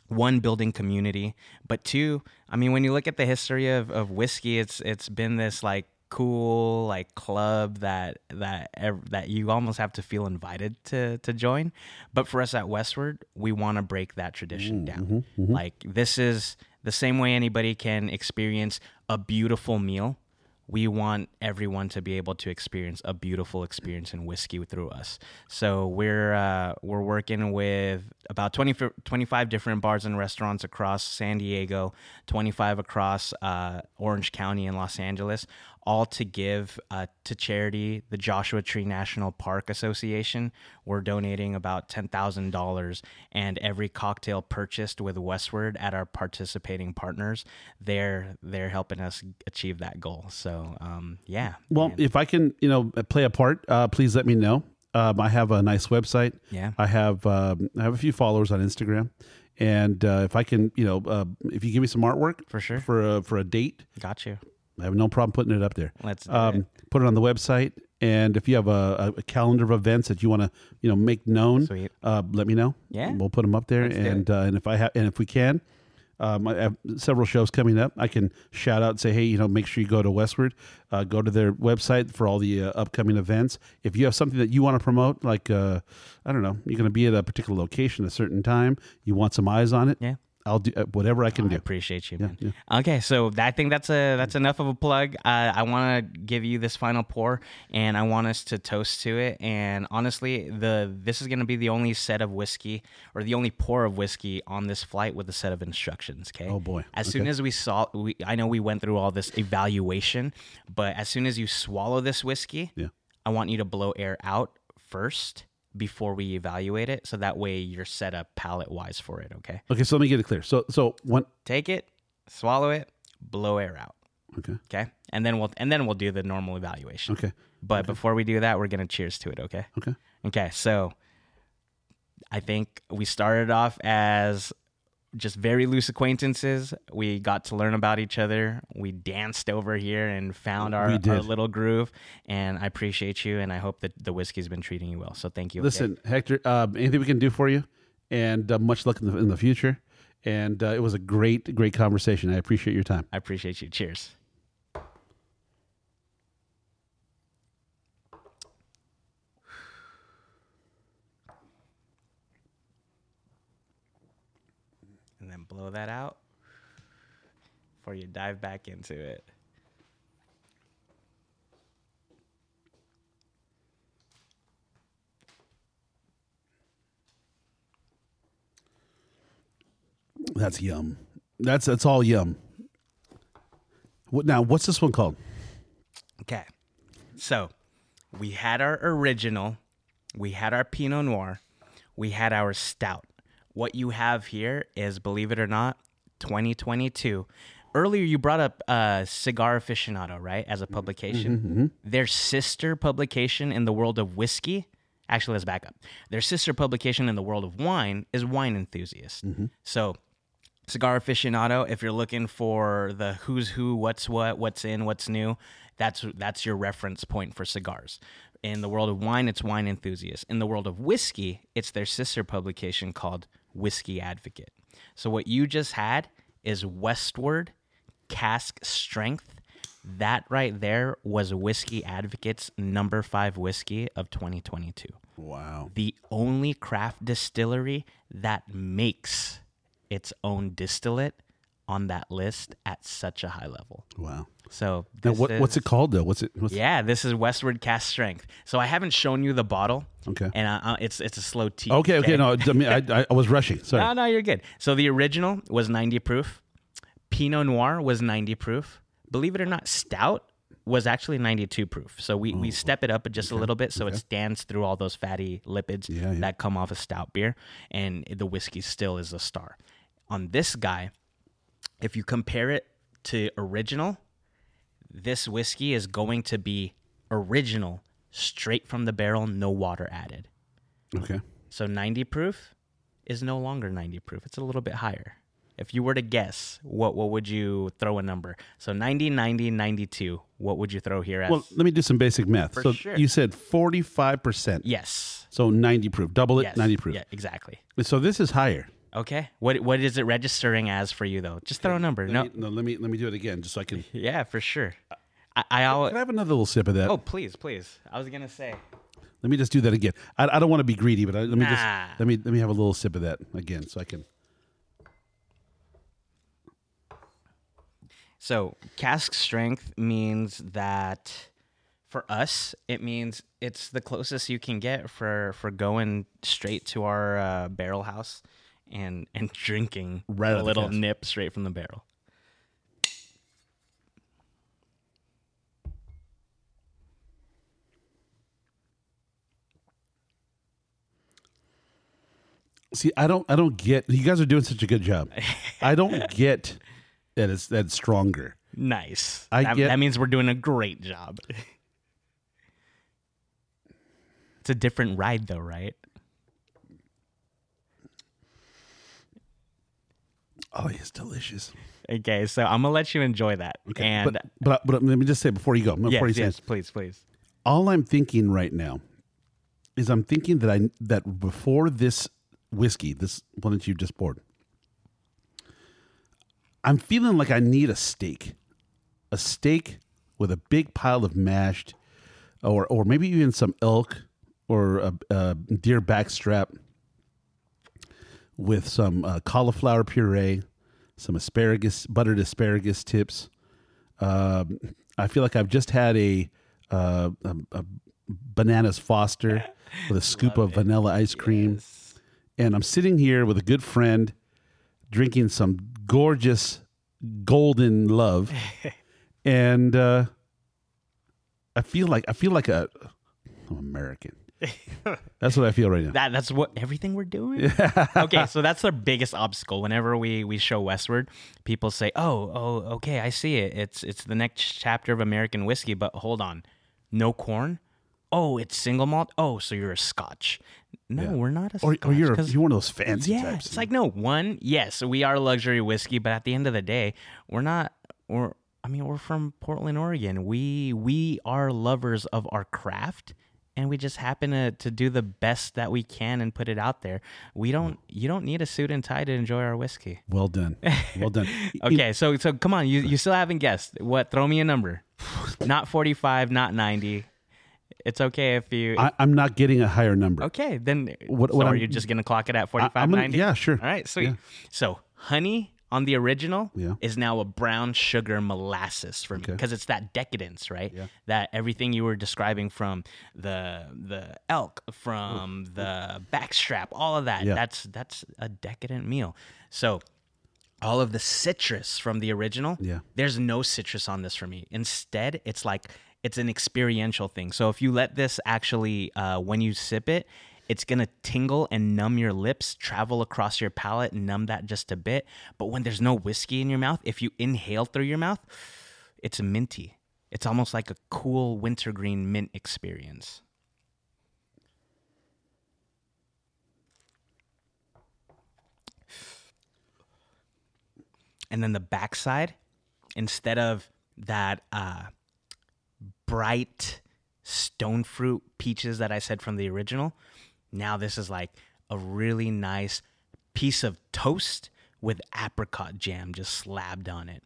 one building community but two i mean when you look at the history of, of whiskey it's it's been this like cool like club that that that you almost have to feel invited to to join. But for us at Westward, we want to break that tradition down. Like this is the same way anybody can experience a beautiful meal. We want everyone to be able to experience a beautiful experience in whiskey through us. So we're uh, we're working with about 20, 25 different bars and restaurants across San Diego, 25 across uh, Orange County and Los Angeles, all to give uh, to charity, the Joshua Tree National Park Association. We're donating about $10,000, and every cocktail purchased with Westward at our participating partners, they're, they're helping us achieve that goal. So, um, yeah. Well, if I can, you know, play a part, uh, please let me know. Um, I have a nice website. Yeah. I have um, I have a few followers on Instagram, and uh, if I can, you know, uh, if you give me some artwork For sure. for a for a date, Got you. I have no problem putting it up there. Let's do um, it. put it on the website. And if you have a, a calendar of events that you want to, you know, make known, uh, let me know. Yeah. we'll put them up there. Let's and uh, and if I have, and if we can, um, I have several shows coming up. I can shout out and say, hey, you know, make sure you go to Westward, uh, go to their website for all the uh, upcoming events. If you have something that you want to promote, like uh, I don't know, you're going to be at a particular location at a certain time, you want some eyes on it. Yeah. I'll do uh, whatever I can I do. appreciate you, man. Okay, so I think that's a that's enough of a plug. Uh, I want to give you this final pour, and I want us to toast to it. And honestly, the this is going to be the only set of whiskey or the only pour of whiskey on this flight with a set of instructions. Okay. Oh, boy. As soon as we saw, we, I know we went through all this evaluation, but as soon as you swallow this whiskey, Yeah. I want you to blow air out first before we evaluate it, so that way you're set up palate wise for it. Okay. Okay, so let me get it clear. So so one. Take it, swallow it, blow air out. Okay. Okay. And then we'll and then we'll do the normal evaluation. Okay. But before we do that, we're gonna cheers to it, okay? Okay. Okay, so I think we started off as just very loose acquaintances. We got to learn about each other. We danced over here and found our, our little groove. And I appreciate you and I hope that the whiskey's been treating you well. So thank you. okay? Listen, Hector, um, anything we can do for you, and uh, much luck in the, in the future. And uh, it was a great, great conversation. I appreciate your time. I appreciate you. Cheers. And then blow that out before you dive back into it. That's yum. That's that's all yum. What now? What's this one called? Okay. So we had our original, we had our Pinot Noir, we had our stout. What you have here is, believe it or not, 2022. Earlier, you brought up uh, Cigar Aficionado, right, as a mm-hmm, publication. Mm-hmm, mm-hmm. Their sister publication in the world of whiskey. Actually, let's back up. Their sister publication in the world of wine is Wine Enthusiast. So, Cigar aficionado, if you're looking for the who's who, what's what, what's in, what's new, that's that's your reference point for cigars. In the world of wine, it's wine enthusiast. In the world of whiskey, it's their sister publication called Whiskey Advocate. So what you just had is Westward Cask Strength. That right there was Whiskey Advocate's number five whiskey of 2022 Wow. the only craft distillery that makes its own distillate on that list at such a high level. Wow. So what, what's is- it called though? What's it? What's, Yeah, this is Westward Cask Strength. So I haven't shown you the bottle, Okay. and uh, uh, it's it's a slow tea. Okay. Okay. No, I mean, I, I was rushing. Sorry. No, no, you're good. So the original was 90 proof. Pinot Noir was 90 proof. Believe it or not, Stout was actually 92 proof. So we, Oh, we step it up just a little bit so it stands through all those fatty lipids Yeah, yeah. that come off a stout beer, and the whiskey still is a star. On this guy, if you compare it to original, this whiskey is going to be original, straight from the barrel, no water added. Okay. So 90 proof is no longer 90 proof. It's a little bit higher. If you were to guess, what what would you throw a number? So 90, 90, 92. What would you throw here as? Well, let me do some basic math. so sure. you said forty-five percent. yes. So ninety proof. Double it. Yes. Ninety proof. Yeah, exactly. So this is higher. Okay. What what is it registering as for you though? Just throw a number. Let No. Me, no. Let me let me do it again, just so I can. Yeah, for sure. I, I always. Can I have another little sip of that? Oh, please, please. I was gonna say. Let me just do that again. I, I don't want to be greedy, but I, let me Nah. just let me let me have a little sip of that again, so I can. So cask strength means that for us, it means it's the closest you can get for for going straight to our uh, barrel house and and drinking Right a little nip straight from the barrel. See, I don't I don't get. You guys are doing such a good job. I don't get that it's that stronger. Nice. I that, get- that means we're doing a great job. it's a different ride, though, right? Oh, it's delicious. Okay, so I'm gonna let you enjoy that. and but, but but let me just say before you go, before yes, you say yes, please, please. all I'm thinking right now is I'm thinking that I that before this whiskey, this one that you just poured, I'm feeling like I need a steak, a steak with a big pile of mashed, or or maybe even some elk or a, a deer backstrap with some uh, cauliflower puree, some asparagus, buttered asparagus tips. Um, I feel like I've just had a, uh, a, a bananas Foster with a scoop of vanilla ice cream, and I'm sitting here with a good friend, drinking some gorgeous golden love, and uh, I feel like I feel like a I'm American. That's what I feel right now. That that's what everything we're doing. okay, so that's our biggest obstacle. Whenever we we show Westward, people say, "Oh, oh, okay, I see it. It's it's the next chapter of American whiskey." But hold on, no corn. Oh, it's single malt. Oh, so you're a Scotch? No, we're not a or, Scotch. or you're you're one of those fancy yeah, types. it's like no one. Yes, we are luxury whiskey, but at the end of the day, we're not. We're I mean, we're from Portland, Oregon. We we are lovers of our craft, and we just happen to to do the best that we can and put it out there. We don't. You don't need a suit and tie to enjoy our whiskey. well done, well done. Okay, so so come on, you you still haven't guessed. What? Throw me a number. Not forty five, not ninety. It's okay if you. I, I'm not getting a higher number. Okay, then What- so what are you just gonna clock it at 45, I'm 90? yeah, sure. All right, sweet. Yeah. So honey on the original Yeah. is now a brown sugar molasses for me Okay. because it's that decadence, right? Yeah. That everything you were describing from the the elk, from the backstrap, all of that. Yeah. That's that's a decadent meal. So all of the citrus from the original, Yeah. there's no citrus on this for me. Instead, it's like it's an experiential thing. So if you let this actually, uh, when you sip it, it's gonna tingle and numb your lips, travel across your palate, numb that just a bit. But when there's no whiskey in your mouth, if you inhale through your mouth, it's minty. It's almost like a cool wintergreen mint experience. and then the backside instead of that uh, bright stone fruit peaches that i said from the original now this is like a really nice piece of toast with apricot jam just slabbed on it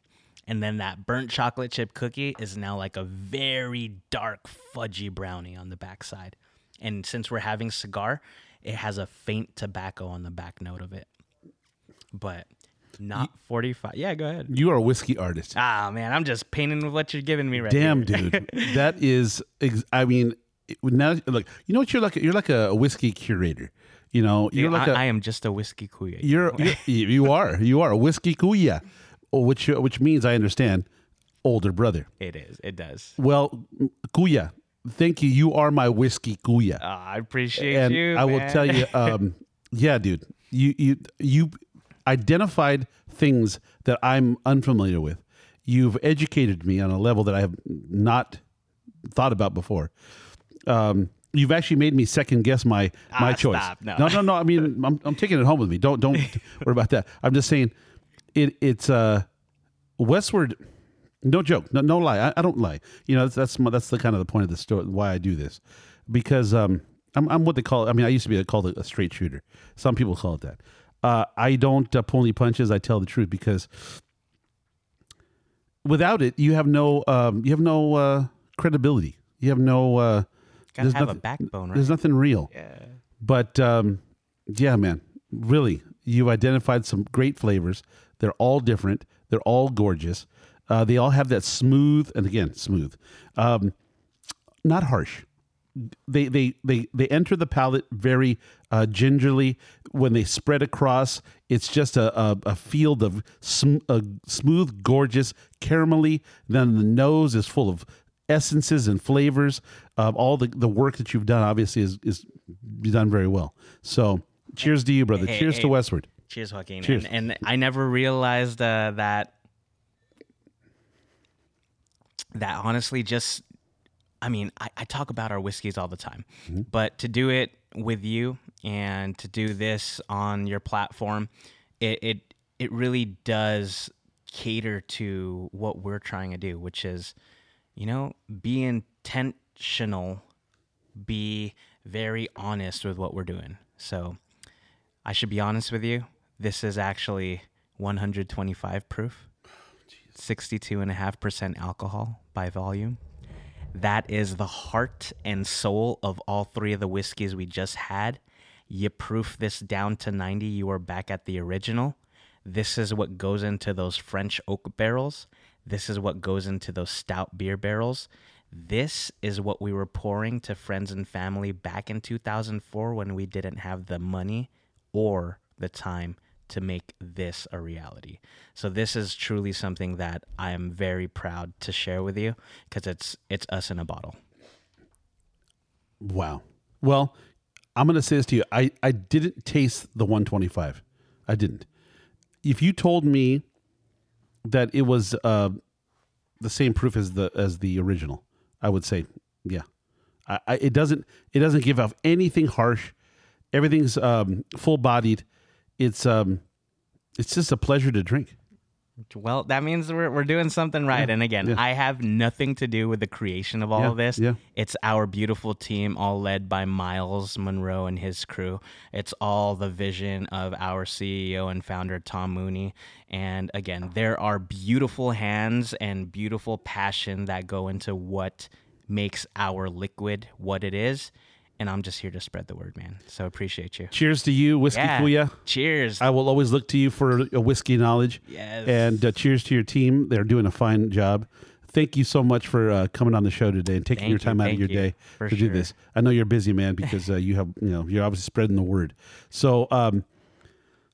and then that burnt chocolate chip cookie is now like a very dark fudgy brownie on the backside and since we're having cigar it has a faint tobacco on the back note of it but not 45 yeah go ahead You are a whiskey artist. Ah man, I'm just painting with what you're giving me right now. Damn, dude, that is. Ex- I mean, it- now look. You know what? You're like. You're like a whiskey curator. You know, you're Dude, like I, a. I am just a whiskey kuya. you're, you're you are you are a whiskey kuya, which which means I understand older brother. It is. It does. Well, kuya, thank you. You are my whiskey kuya. Ah, I appreciate and you. I will tell you, um, yeah, dude, you you you identified things that I'm unfamiliar with. You've educated me on a level that I have not thought about before. Um, you've actually made me second guess my my Ah, choice. stop. No. no, no, no. I mean, I'm, I'm taking it home with me. Don't don't worry about that. I'm just saying, it it's uh, Westward. No joke. No, no lie. I, I don't lie. You know, that's that's, my, that's the kind of the point of the story. Why I do this, because um, I'm, I'm what they call. I mean, I used to be called a, a straight shooter. Some people call it that. Uh, I don't uh, pull any punches. I tell the truth because without it, you have no um, you have no uh, credibility. You have no. Gotta there's have nothing- a backbone, right? There's nothing real. yeah. But um, yeah, man, really, you've identified some great flavors. They're all different. They're all gorgeous. Uh, they all have that smooth, and again, smooth, um, not harsh. They they they they enter the palate very uh, gingerly. When they spread across, it's just a a, a field of sm- a smooth, gorgeous, caramelly. Then the nose is full of essences and flavors. of all the, the work that you've done obviously is is done very well. So cheers to you, brother. Hey, cheers hey. to Westward. Cheers, Joaquin. Cheers. And, and I never realized uh, that that honestly just I mean, I, I talk about our whiskeys all the time, but to do it with you and to do this on your platform, it it, it really does cater to what we're trying to do, which is, you know, be intentional, be very honest with what we're doing. So I should be honest with you. This is actually 125 proof, 62.5% alcohol by volume. That is the heart and soul of all three of the whiskeys we just had. You proof this down to 90, you are back at the original. This is what goes into those French oak barrels. This is what goes into those stout beer barrels. This is what we were pouring to friends and family back in 2004 when we didn't have the money or the time to make this a reality. So this is truly something that I am very proud to share with you because it's it's us in a bottle. Wow. Well, I'm going to say this to you. I, I didn't taste the 125. I didn't. If you told me that it was uh, the same proof as the as the original, I would say, yeah. I, I, it doesn't it doesn't give off anything harsh. Everything's um, full bodied. It's um, it's just a pleasure to drink. Well, that means we're, we're doing something right. and again, yeah. I have nothing to do with the creation of all Yeah, of this. yeah. It's our beautiful team, all led by Miles Munroe and his crew. It's all the vision of our CEO and founder, Tom Mooney. And again, there are beautiful hands and beautiful passion that go into what makes our liquid what it is. And I'm just here to spread the word, man. So appreciate you. Cheers to you, whiskey Yeah. kuya. Cheers. I will always look to you for a whiskey knowledge. Yes. And uh, cheers to your team. They're doing a fine job. Thank you so much for uh, coming on the show today and taking Thank your you, time out of your you, day to do this. I know you're busy, man, because uh, you have you know you're obviously spreading the word. So um,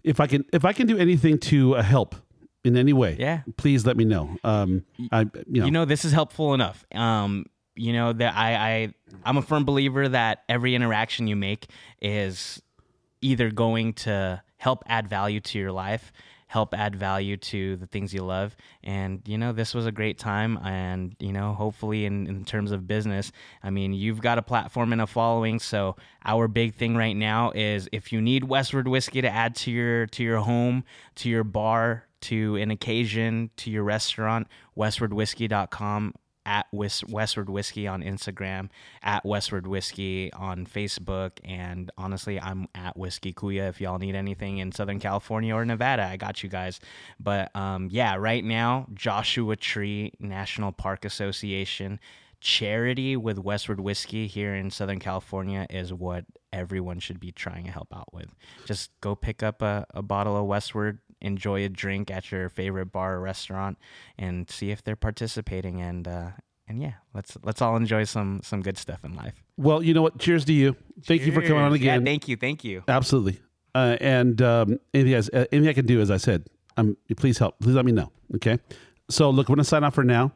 if I can if I can do anything to uh, help in any way, Yeah. please let me know. Um, I you know, you know this is helpful enough um you know that i i i'm a firm believer that every interaction you make is either going to help add value to your life help add value to the things you love. And you know this was a great time. And you know hopefully in, in terms of business i mean you've got a platform and a following. So our big thing right now is if you need westward whiskey to add to your to your home to your bar to an occasion to your restaurant westwardwhiskey.com at Wis- Westward Whiskey on Instagram, at Westward Whiskey on Facebook, and honestly, I'm at Whiskey Kuya if y'all need anything in Southern California or Nevada. I got you guys. But um, yeah, right now, Joshua Tree National Park Association charity with Westward Whiskey here in Southern California is what everyone should be trying to help out with. Just go pick up a, a bottle of Westward, enjoy a drink at your favorite bar or restaurant, and see if they're participating. And uh, and yeah, let's let's all enjoy some some good stuff in life. well, you know what? Cheers to you. Thank you for coming on again. Yeah, thank you, thank you. Absolutely. Uh, and um, anything, else, uh, anything I can do, as I said, um, please help. Please let me know. Okay. So look, we're gonna sign off for now,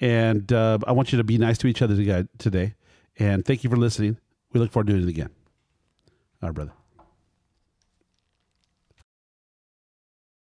and uh, I want you to be nice to each other today. today. And thank you for listening. We look forward to doing it again. All right, brother.